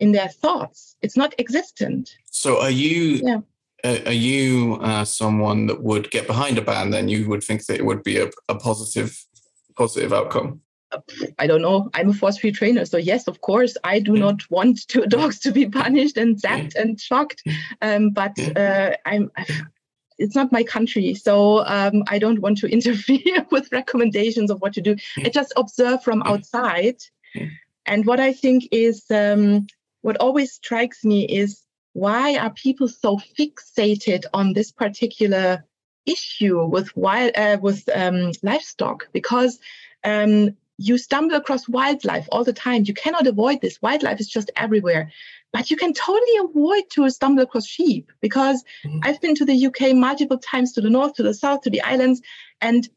in their thoughts. It's not existent. So are you? Yeah. Are you uh, someone that would get behind a ban? Then you would think that it would be a, a positive, positive outcome. I don't know. I'm a force-free trainer, so yes, of course, I do yeah. not want two (laughs) dogs to be punished and zapped yeah. and shocked. Um, but uh, I'm. (sighs) It's not my country, so um, I don't want to (laughs) interfere with recommendations of what to do. I just observe from outside, and what I think is um, what always strikes me is why are people so fixated on this particular issue with wild uh, with um, livestock? Because um, you stumble across wildlife all the time. You cannot avoid this. Wildlife is just everywhere. But you can totally avoid to stumble across sheep because mm-hmm. I've been to the UK multiple times to the north, to the south, to the islands, and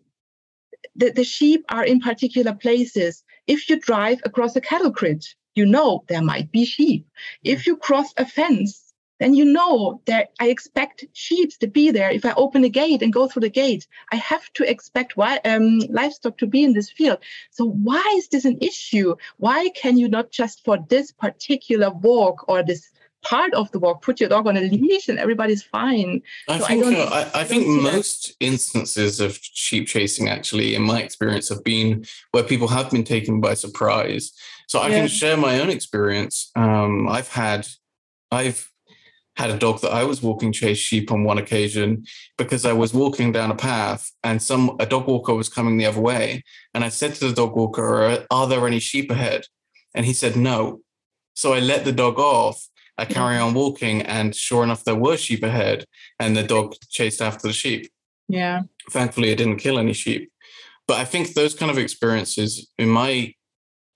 the, the sheep are in particular places. If you drive across a cattle grid, you know there might be sheep. If you cross a fence, then you know that I expect sheep to be there. If I open a gate and go through the gate, I have to expect um, livestock to be in this field. So why is this an issue? Why can you not just for this particular walk or this part of the walk put your dog on a leash and everybody's fine i so think I, uh, I, I think most that. instances of sheep chasing actually in my experience have been where people have been taken by surprise so I yeah. can share my own experience. Um, I've had, I've had a dog that I was walking chase sheep on one occasion because I was walking down a path and some a dog walker was coming the other way, and I said to the dog walker, "Are there any sheep ahead?" And he said no. So I let the dog off. I carry on walking, and sure enough, there were sheep ahead, and the dog chased after the sheep. Yeah. Thankfully, it didn't kill any sheep. But I think those kind of experiences, in my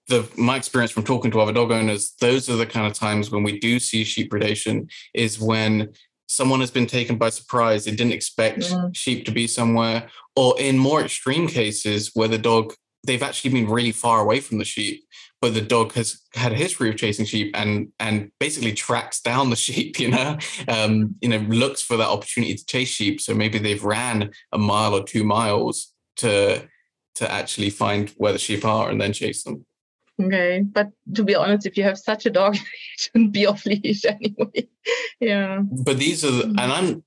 the my experience from talking to other dog owners, those are the kind of times when we do see sheep predation is when someone has been taken by surprise. They didn't expect yeah. sheep to be somewhere, or in more extreme cases where the dog they've actually been really far away from the sheep, but the dog has had a history of chasing sheep and and basically tracks down the (laughs) sheep. You know, um, you know, looks for that opportunity to chase sheep. So maybe they've ran a mile or two miles to to actually find where the sheep are and then chase them. Okay, but to be honest, if you have such a dog, (laughs) you shouldn't be off leash (laughs) anyway. yeah. But these are, the, mm. and I'm,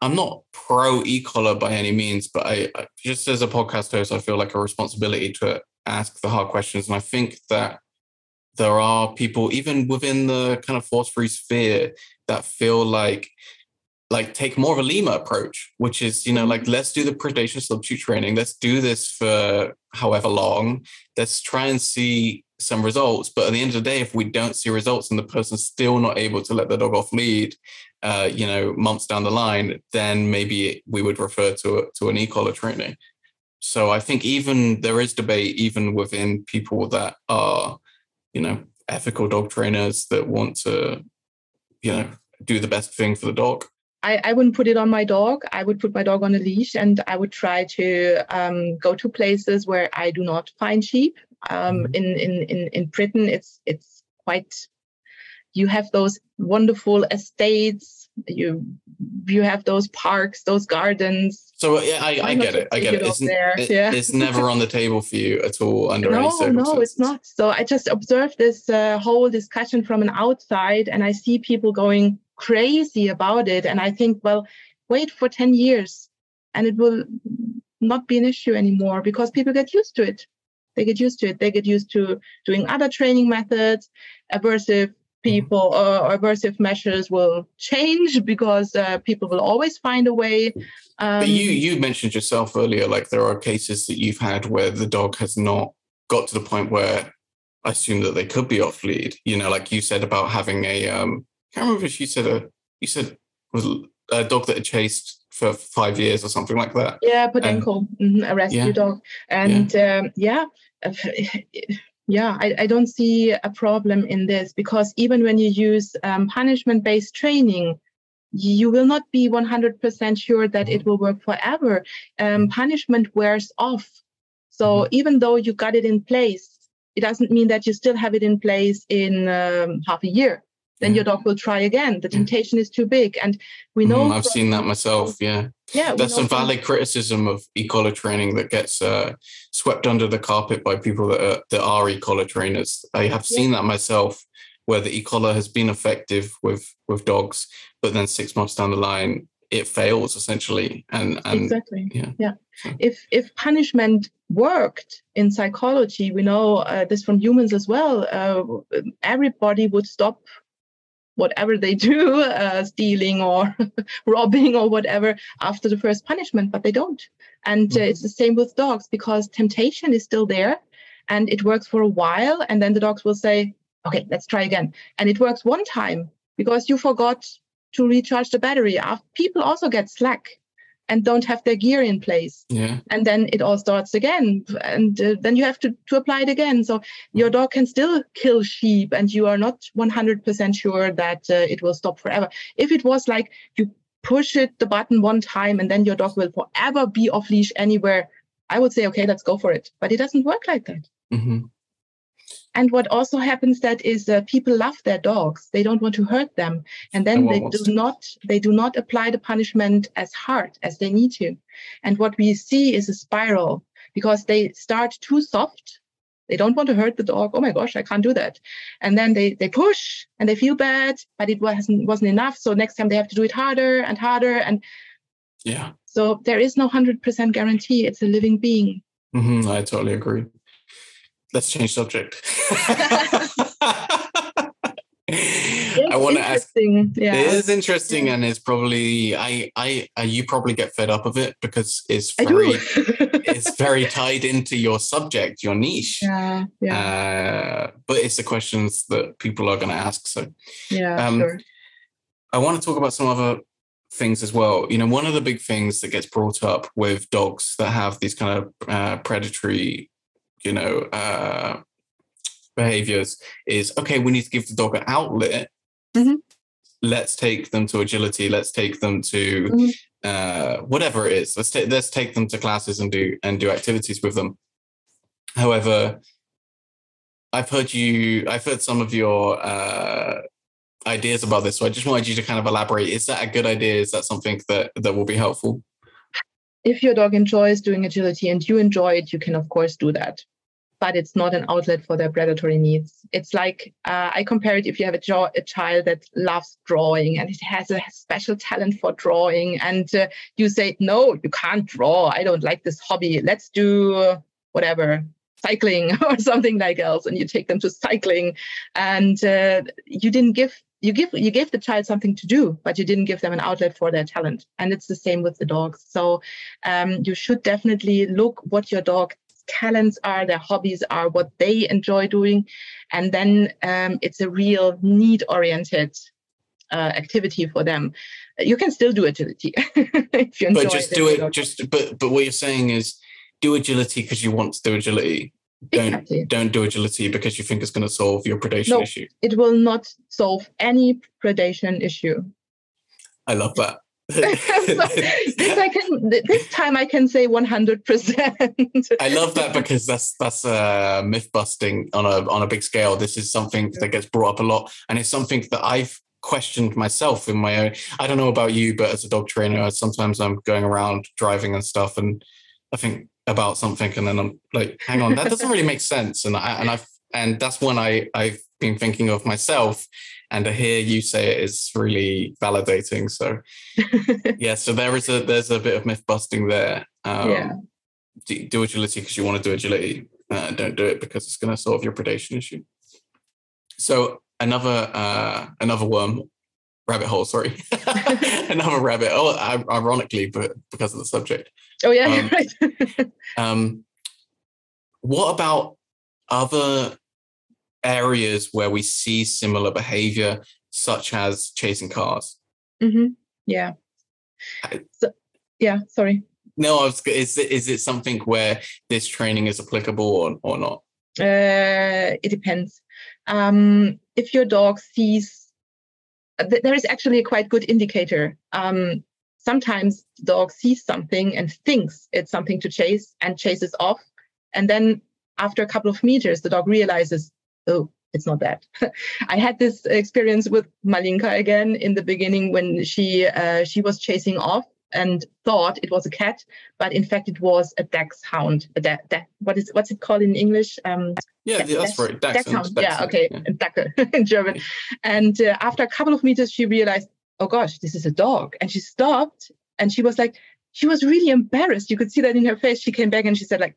I'm not pro e-collar by any means, but I, I just as a podcast host, I feel like a responsibility to ask the hard questions, and I think that there are people even within the kind of force-free sphere that feel like like take more of a LIMA approach, which is, you know, like mm-hmm. let's do the predation substitute training. Let's do this for however long. Let's try and see some results. But at the end of the day, if we don't see results and the person's still not able to let the dog off lead, uh, you know, months down the line, then maybe we would refer to a, to an e-collar training. So I think even there is debate even within people that are, you know, ethical dog trainers that want to, you know, do the best thing for the dog. I, I wouldn't put it on my dog. I would put my dog on a leash and I would try to um, go to places where I do not find sheep Um, in, in in in Britain, it's it's quite. You have those wonderful estates. You you have those parks, those gardens. So yeah, I, I get it. I get it. It's, it, yeah. it's never on the table for you at all under (laughs) no, any circumstances. No, it's not. So I just observed this uh, whole discussion from an outside, and I see people going crazy about it. And I think, well, wait for ten years, and it will not be an issue anymore because people get used to it. They get used to it. They get used to doing other training methods, aversive people or aversive measures will change because uh, people will always find a way. Um, but you you mentioned yourself earlier, like there are cases that you've had where the dog has not got to the point where I assume that they could be off lead. You know, like you said about having a um, I can't remember if you said a you said was a dog that had chased for five years or something like that. Yeah, Podenco, mm-hmm, a rescue yeah. dog, and yeah. Um, yeah (laughs) yeah, I, I, don't see a problem in this because even when you use um, punishment based training, you will not be 100% sure that it will work forever. Um, punishment wears off. So mm-hmm. even though you got it in place, it doesn't mean that you still have it in place in um, half a year then your dog will try again. The temptation is too big. And we know mm, I've from, seen that myself. Yeah. Yeah. That's a valid from, criticism of e-collar training that gets uh, swept under the carpet by people that are, that are e-collar trainers. I have seen yeah. that myself where the e-collar has been effective with with dogs, but then six months down the line, it fails essentially. And, and exactly. Yeah. Yeah. If if punishment worked in psychology, we know uh, this from humans as well. Uh, everybody would stop whatever they do, uh, stealing or (laughs) robbing or whatever, after the first punishment, but they don't. And uh, mm-hmm. it's the same with dogs because temptation is still there and it works for a while. And then the dogs will say, okay, let's try again. And it works one time because you forgot to recharge the battery. People also get slack and don't have their gear in place. Yeah. And then it all starts again. And uh, then you have to, to apply it again. So your dog can still kill sheep and you are not 100% sure that uh, it will stop forever. If it was like you push it the button one time and then your dog will forever be off leash anywhere, I would say, okay, let's go for it. But it doesn't work like that. Mm-hmm. And what also happens that is uh, people love their dogs. They don't want to hurt them, and then they do not they do not apply the punishment as hard as they need to. And what we see is a spiral because they start too soft. They don't want to hurt the dog. Oh my gosh, I can't do that. And then they they push and they feel bad, but it wasn't wasn't enough. So next time they have to do it harder and harder. And yeah. So there is no hundred percent guarantee. It's a living being. Mm-hmm, I totally agree let's change subject. (laughs) I want to ask. Yeah. It is interesting, yeah. and it's probably I, I, I you probably get fed up of it because it's very (laughs) it's very tied into your subject, your niche. Yeah, yeah. Uh, but it's the questions that people are going to ask. So yeah, um, sure. I want to talk about some other things as well. You know, one of the big things that gets brought up with dogs that have these kind of uh, predatory you know, uh, behaviors is okay, we need to give the dog an outlet. Mm-hmm. Let's take them to agility. Let's take them to mm-hmm. uh, whatever it is. Let's take let's take them to classes and do and do activities with them. However, I've heard you. I've heard some of your uh, ideas about this, so I just wanted you to kind of elaborate. Is that a good idea? Is that something that that will be helpful? If your dog enjoys doing agility and you enjoy it, you can, of course, do that. But it's not an outlet for their predatory needs. It's like uh, I compare it if you have a, jo- a, child that loves drawing and it has a special talent for drawing, and uh, you say, No, you can't draw. I don't like this hobby. Let's do whatever, cycling (laughs) or something like else. And you take them to cycling, and uh, you didn't give you give you gave the child something to do but you didn't give them an outlet for their talent. And it's the same with the dogs. So um, you should definitely look what your dog talents are their hobbies are what they enjoy doing. And then um, it's a real need oriented uh, activity for them. You can still do agility (laughs) if you enjoy but just do it just but but what you're saying is do agility because you want to do agility don't exactly. don't do agility because you think it's going to solve your predation no, issue. It will not solve any predation issue. I love that. (laughs) this I can. This time I can say one hundred percent. I love that because that's that's uh, myth busting on a on a big scale. This is something that gets brought up a lot, and it's something that I've questioned myself in my own. I don't know about you, but as a dog trainer, sometimes I'm going around driving and stuff, and I think about something, and then I'm like, "Hang on, that doesn't really make sense." And I and I've and that's when I I've been thinking of myself and to hear you say it is really validating so (laughs) yeah so there is a there's a bit of myth busting there um, yeah. do, do agility because you want to do agility uh, don't do it because it's going to solve your predation issue so another uh, another worm rabbit hole sorry (laughs) another rabbit oh ironically but because of the subject oh yeah um, right (laughs) um what about other areas where we see similar behavior, such as chasing cars. Mm-hmm. Yeah. So, yeah. Sorry. No, I was, is it, is it something where this training is applicable or, or not? Uh, it depends. Um, if your dog sees, uh, there is actually a quite good indicator. Um, sometimes the dog sees something and thinks it's something to chase and chases off. And then after a couple of meters, the dog realizes, oh, it's not that. (laughs) I had this experience with Malinka again in the beginning when she uh, she was chasing off and thought it was a cat, but in fact it was a dachshund. A da- da- what is what's it called in English? Um, yeah, da- that's right. Dachshund. Yeah, okay, yeah. (laughs) in German. And uh, after a couple of meters, she realized, oh gosh, this is a dog, and she stopped and she was like, she was really embarrassed. You could see that in her face. She came back and she said like,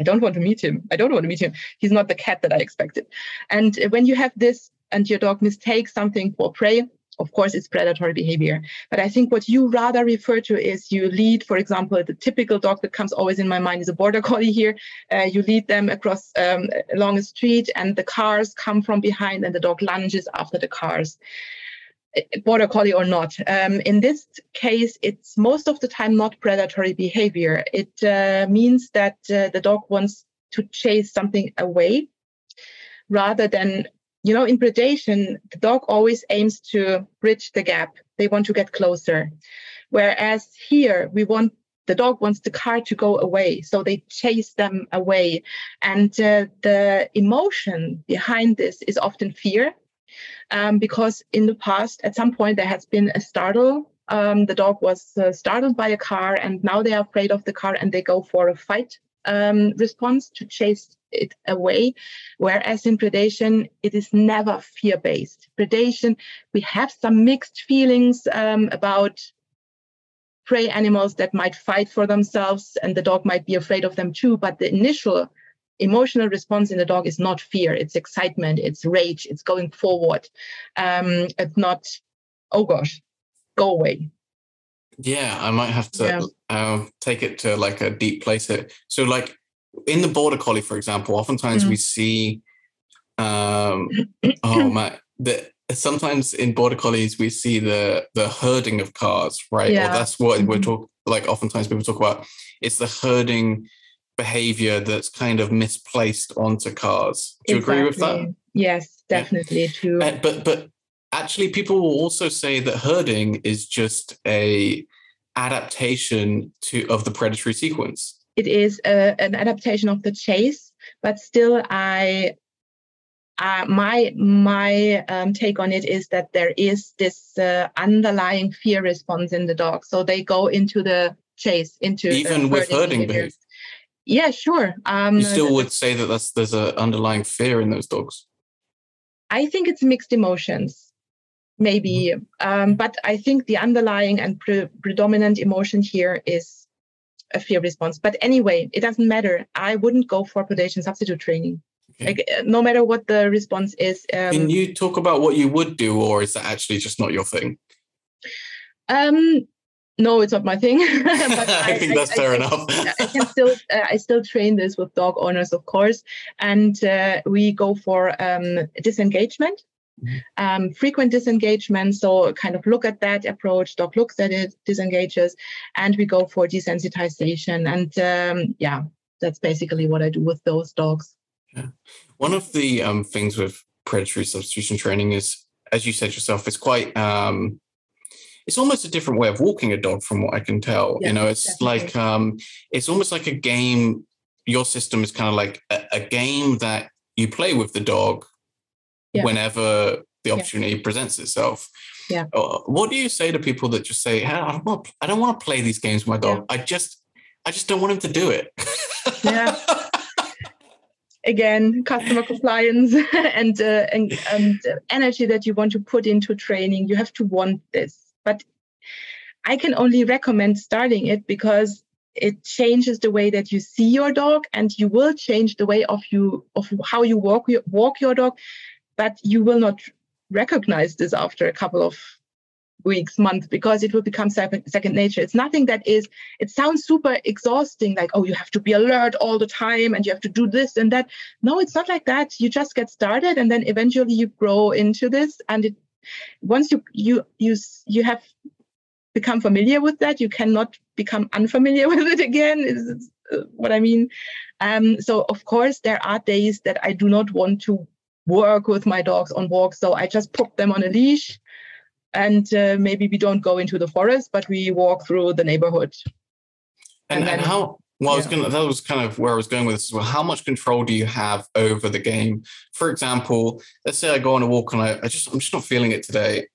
I don't want to meet him. I don't want to meet him. He's not the cat that I expected. And when you have this and your dog mistakes something for prey, of course, it's predatory behavior. But I think what you rather refer to is you lead, for example, the typical dog that comes always in my mind is a border collie here. Uh, you lead them across um, along a street, and the cars come from behind, and the dog lunges after the cars border collie or not. Um, in this case, it's most of the time not predatory behavior. It uh, means that uh, the dog wants to chase something away rather than, you know, in predation, the dog always aims to bridge the gap. They want to get closer. Whereas here, we want the dog wants the car to go away so they chase them away and uh, the emotion behind this is often fear um, because in the past, at some point, there has been a startle. Um, the dog was uh, startled by a car, and now they are afraid of the car and they go for a fight um, response to chase it away. Whereas in predation, it is never fear based. Predation, we have some mixed feelings um, about prey animals that might fight for themselves, and the dog might be afraid of them too. But the initial emotional response in the dog is not fear it's excitement it's rage it's going forward um it's not oh gosh go away yeah i might have to yeah. um, take it to like a deep place here so like in the border collie for example oftentimes mm-hmm. we see um oh my the sometimes in border collies we see the the herding of cars right yeah. or that's what mm-hmm. we're talking like oftentimes people talk about it's the herding behavior that's kind of misplaced onto cars. Do you exactly. agree with that? Yes, definitely. Yeah. Too. Uh, but but actually, people will also say that herding is just a adaptation to of the predatory sequence. It is a, uh, an adaptation of the chase, but still, I uh, my my um, take on it is that there is this uh, underlying fear response in the dog, so they go into the chase, into even with herding behavior. Yeah, sure. Um, you still would say that that's, there's an underlying fear in those dogs. I think it's mixed emotions, maybe. Um, but I think the underlying and pre- predominant emotion here is a fear response. But anyway, it doesn't matter. I wouldn't go for predation substitute training. Okay. Like, uh, no matter what the response is. Um, Can you talk about what you would do, or is that actually just not your thing? Um, no, it's not my thing. (laughs) (laughs) I, I, think that's I, fair I, enough. I can still, uh, I still train this with dog owners, of course, and uh, we go for um, disengagement. Um, frequent disengagement. So kind of look at that approach. Dog looks at it, disengages, and we go for desensitization. And um, yeah, that's basically what I do with those dogs. Yeah, one of the um, things with predatory substitution training is, as you said yourself, it's quite um, it's almost a different way of walking a dog from what I can tell. you know, it's definitely. like um it's almost like a game. Your system is kind of like a, a game that you play with the dog yeah. whenever the opportunity yeah. presents itself. Yeah. Uh, what do you say to people that just say, hey, I don't want, I don't want to play these games with my dog. Yeah. I just, I just don't want him to do it. yeah. (laughs) Again, customer compliance (laughs) and, uh, and and energy that you want to put into training. You have to want this, but I can only recommend starting it because it changes the way that you see your dog, and you will change the way of you of how you walk walk your dog, but you will not recognize this after a couple of weeks, months, because it will become second, second nature. It's nothing that is, it sounds super exhausting, like, oh, you have to be alert all the time and you have to do this and that. No, it's not like that. You just get started and then eventually you grow into this. And it once you you you you have become familiar with that, you cannot become unfamiliar (laughs) with it again. Is uh, what I mean. Um, so of course there are days that I do not want to work with my dogs on walks. So I just put them on a leash and uh, maybe we don't go into the forest, but we walk through the neighborhood. And, and, then, and how, well, I was gonna, that was kind of where I was going with this as well. How much control do you have over the game? For example, let's say I go on a walk and I, I just, I'm just not feeling it today.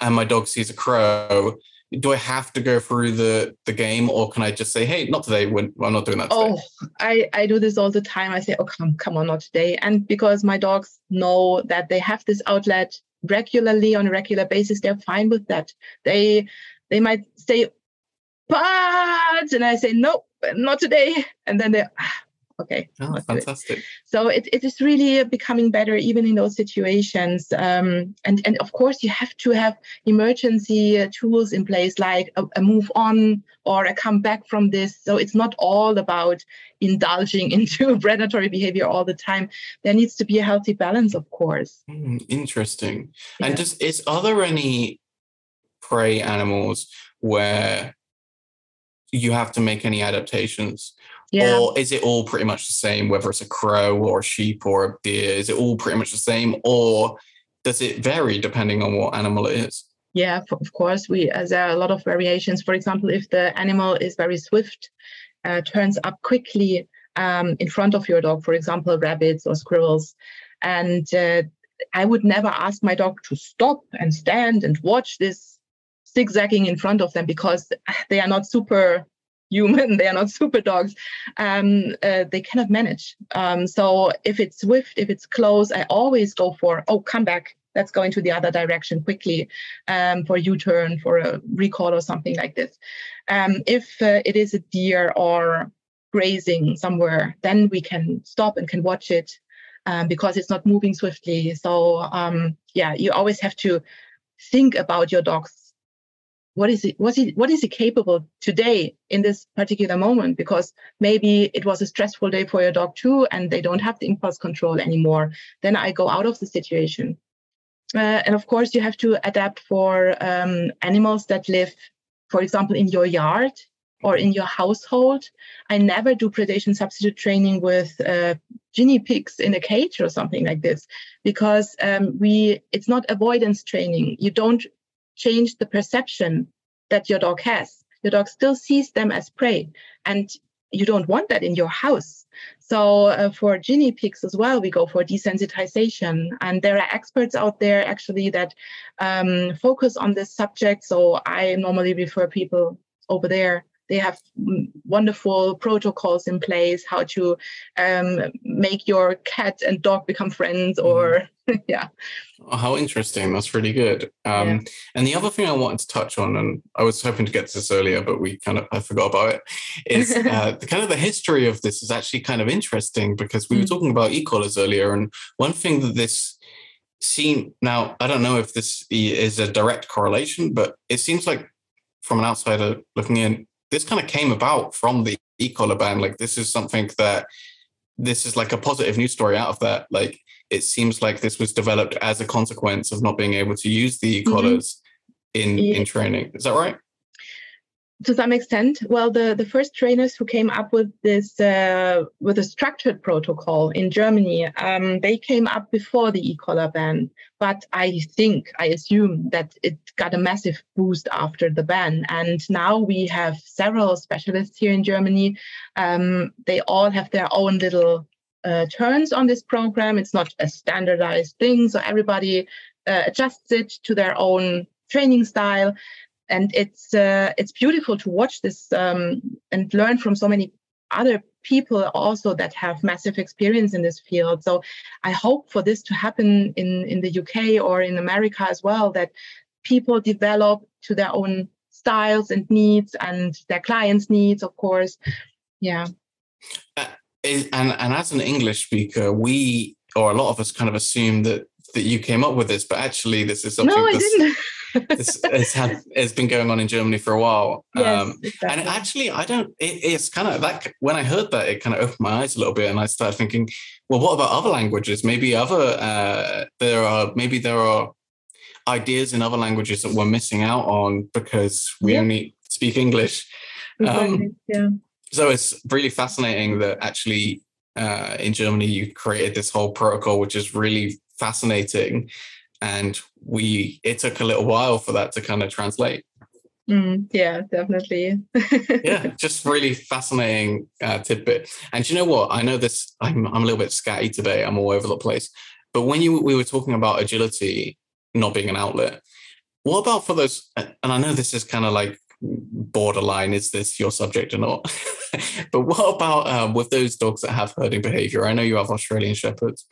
And my dog sees a crow do I have to go through the the game, or can I just say, "Hey, not today. When I'm not doing that." Today. Oh, I I do this all the time. I say, "Oh, come come on, not today." And because my dogs know that they have this outlet regularly on a regular basis, they're fine with that. They they might say, "But," and I say, "No, not today," and then they okay oh, fantastic. So it, it is really becoming better even in those situations um, and and of course you have to have emergency uh, tools in place like a, a, move on or a come back from this. So it's not all about indulging (laughs) into predatory behavior all the time. There needs to be a healthy balance of course. Mm, interesting. Yeah. and just is are there any prey animals where you have to make any adaptations yeah. Or is it all pretty much the same, whether it's a crow or a sheep or a deer? Is it all pretty much the same? Or does it vary depending on what animal it is? Yeah, of course. We uh, there are a lot of variations. For example, if the animal is very swift, uh, turns up quickly um, in front of your dog, for example, rabbits or squirrels, and uh, I would never ask my dog to stop and stand and watch this zigzagging in front of them because they are not super human (laughs) they are not super dogs um, uh, they cannot manage. Um, so if it's swift if it's close i always go for oh come back. Let's go into the other direction quickly um, for u-turn for a recall or something like this. Um, if uh, it is a deer or grazing somewhere then we can stop and can watch it um, because it's not moving swiftly. So um, yeah you always have to think about your dog's what is it what is what is he capable today in this particular moment? Because maybe it was a stressful day for your dog too and they don't have the impulse control anymore then i go out of the situation. Uh, and of course you have to adapt for um, animals that live for example in your yard or in your household. I never do predation substitute training with uh, guinea pigs in a cage or something like this because um, we it's not avoidance training. You don't change the perception that your dog has. Your dog still sees them as prey, and you don't want that in your house. So uh, for guinea pigs as well, we go for desensitization, and there are experts out there actually that um, focus on this subject. So I normally refer people over there they have wonderful protocols in place how to um, make your cat and dog become friends or mm. (laughs) yeah oh, how interesting that's really good um, yeah. and the other thing i wanted to touch on and i was hoping to get to this earlier but we kind of i forgot about it is (laughs) uh, the kind of the history of this is actually kind of interesting because we mm. were talking about e-collars earlier and one thing that this seem now i don't know if this is a direct correlation but it seems like from an outsider looking in this kind of came about from the e-collar ban. Like this is something that this is like a positive news story out of that. Like it seems like this was developed as a consequence of not being able to use the e-collars mm-hmm. in in training. Is that right? To some extent well the, the first trainers who came up with this uh, with a structured protocol in germany um, they came up before the e-collar ban but i think i assume that it got a massive boost after the ban. And now we have several specialists here in germany. Um, they all have their own little uh, turns on this program. It's not a standardized thing so everybody uh, adjusts it to their own training style and it's uh, it's beautiful to watch this um, and learn from so many other people also that have massive experience in this field. So I hope for this to happen in in the UK or in America as well that people develop to their own styles and needs and their clients' needs, of course. Yeah. Uh, and and as an English speaker, we or a lot of us kind of assume that that you came up with this, but actually this is something. No, I didn't (laughs) this has had it's been going on in Germany for a while. (laughs) Yes, um, exactly. And actually, I don't. It, it's kind of that when I heard that, it kind of opened my eyes a little bit, and I started thinking, well, what about other languages? Maybe other uh, there are maybe there are ideas in other languages that we're missing out on because we yeah. only speak English. Um, yeah. So it's really fascinating that actually uh, in Germany you created this whole protocol, which is really fascinating and we it took a little while for that to kind of translate. Mm, yeah definitely. (laughs) Yeah just really fascinating uh, tidbit. And you know what? I know this I'm, I'm a little bit scatty today. I'm all over the place. But when you we were talking about agility not being an outlet what about for those and i know this is kind of like borderline is this your subject or not? (laughs) But what about um, with those dogs that have herding behavior? I know you have australian shepherds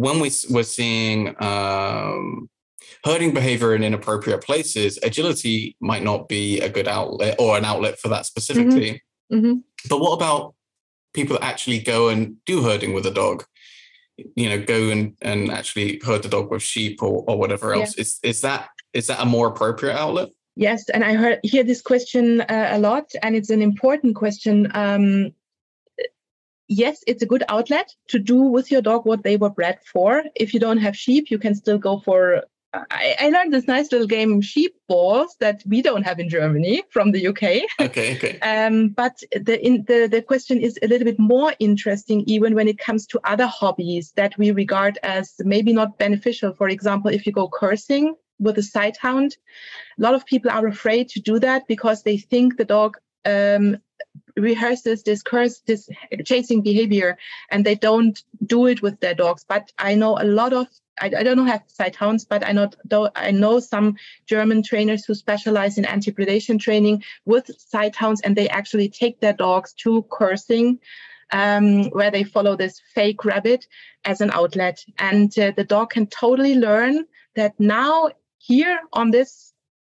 when we were seeing um, herding behavior in inappropriate places, agility might not be a good outlet or an outlet for that specifically. Mm-hmm. Mm-hmm. But what about people that actually go and do herding with a dog? You know, go and, and actually herd the dog with sheep or, or whatever else. Yeah. Is is that is that a more appropriate outlet? Yes, and I heard hear this question uh, a lot, and it's an important question. Um, yes, it's a good outlet to do with your dog what they were bred for. If you don't have sheep, you can still go for. I, I learned this nice little game, sheep balls, that we don't have in Germany from the UK. (laughs) Okay, okay. um, but the, in, the the question is a little bit more interesting, even when it comes to other hobbies that we regard as maybe not beneficial. For example, if you go coursing with a sight hound, a lot of people are afraid to do that because they think the dog um, rehearses this curse this chasing behavior and they don't do it with their dogs. But i know a lot of I, I don't know have sight hounds, but I know though I know some German trainers who specialize in anti-predation training with sight hounds, and they actually take their dogs to coursing, um, where they follow this fake rabbit as an outlet, and uh, the dog can totally learn that now here on this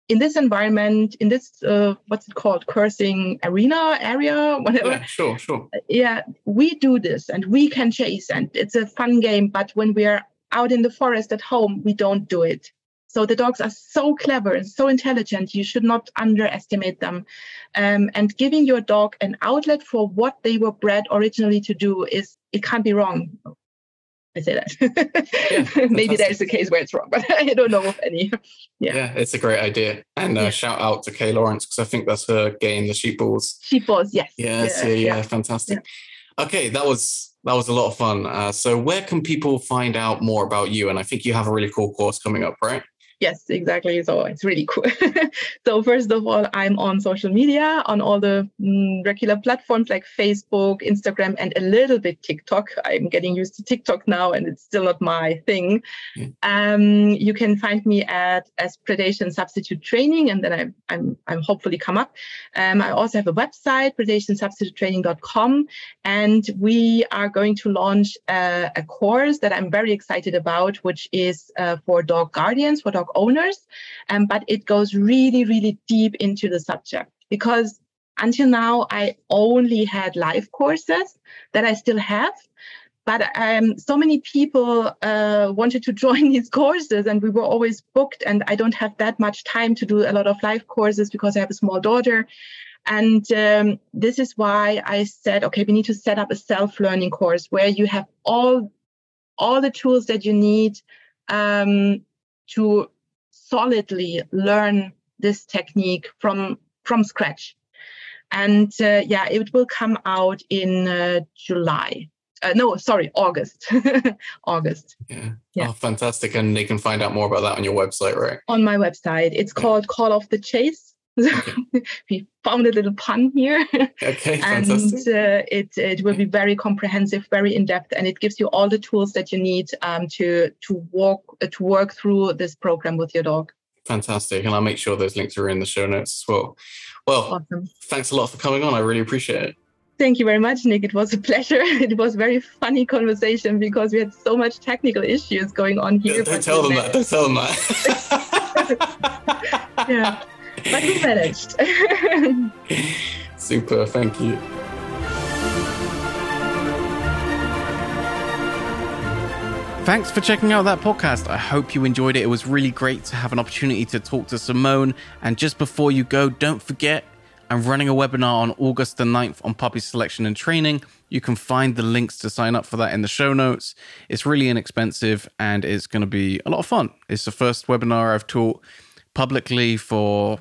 in this environment, in this uh, what's it called, coursing arena area, whatever. Yeah, sure, sure. Yeah, we do this and we can chase and it's a fun game. But when we are out in the forest at home, we don't do it. So the dogs are so clever and so intelligent. You should not underestimate them. Um, and giving your dog an outlet for what they were bred originally to do is it can't be wrong. I say that. Yeah, (laughs) Maybe there's a case where it's wrong, (laughs) but I don't know of any. Yeah, yeah it's a great idea. And uh, yeah. shout out to Kay Laurence because I think that's her game, the sheep balls. Sheep balls, yes. Yes, yeah, yeah, yeah. fantastic. Okay, that was that was a lot of fun. Uh, so, where can people find out more about you? And I think you have a really cool course coming up, right? Yes, exactly. So it's really cool. (laughs) so first of all, I'm on social media on all the mm, regular platforms like Facebook, Instagram, and a little bit TikTok. I'm getting used to TikTok now, and it's still not my thing. Mm. Um, you can find me at as predation substitute training, and then I'm I'm I'm hopefully come up. Um, I also have a website, predationsubstitutetraining.com, and we are going to launch a, a course that I'm very excited about, which is uh, for dog guardians, for dog dog owners, um, but it goes really, really deep into the subject because until now I only had live courses that I still have. But um, so many people uh, wanted to (laughs) join these courses, and we were always booked. And I don't have that much time to do a lot of live courses because I have a small daughter. And um, this is why I said, okay, we need to set up a self-learning course where you have all all the tools that you need um, to solidly learn this technique from from scratch. And uh, yeah, it will come out in uh, July. Uh, no, sorry, August. (laughs) August. Yeah. yeah. Oh, fantastic. And they can find out more about that on your website, right? On my website. It's called Call of the Chase. (laughs) We found a little pun here. (laughs) Okay, and uh, it it will be very comprehensive, very in depth, and it gives you all the tools that you need um, to to walk uh, to work through this program with your dog. Fantastic, and I'll make sure those links are in the show notes as well. Well, awesome. thanks a lot for coming on. I really appreciate it. Thank you very much, Nick. It was a (laughs) pleasure. It was a very funny conversation because we had so much technical issues going on here. Don't, don't tell them that. Don't tell them that. yeah, but we managed. (laughs) Super. Thank you. Thanks for checking out that podcast. I hope you enjoyed it. It was really great to have an opportunity to talk to Simone. And just before you go, don't forget I'm running a webinar on August the 9th on puppy selection and training. You can find the links to sign up for that in the show notes. It's really inexpensive and it's going to be a lot of fun. It's the first webinar I've taught publicly for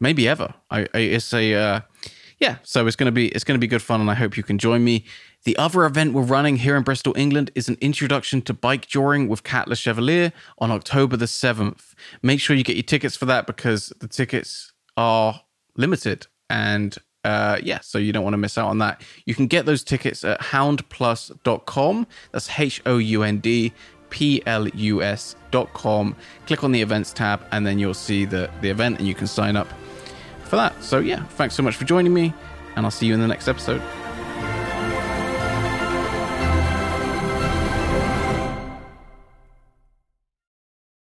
maybe ever. I, I it's a uh, yeah, so it's to be it's to be good fun and I hope you can join me. The other event we're running here in Bristol, England is an introduction to bikejoring with Kat Le Chevalier on October the 7th. Make sure you get your tickets for that because the tickets are limited. And uh, yeah, so you don't want to miss out on that. You can get those tickets at houndplus.com. That's H O U N D P L U S.com. Click on the events tab, and then you'll see the, the event, and you can sign up for that. So yeah, thanks so much for joining me, and I'll see you in the next episode.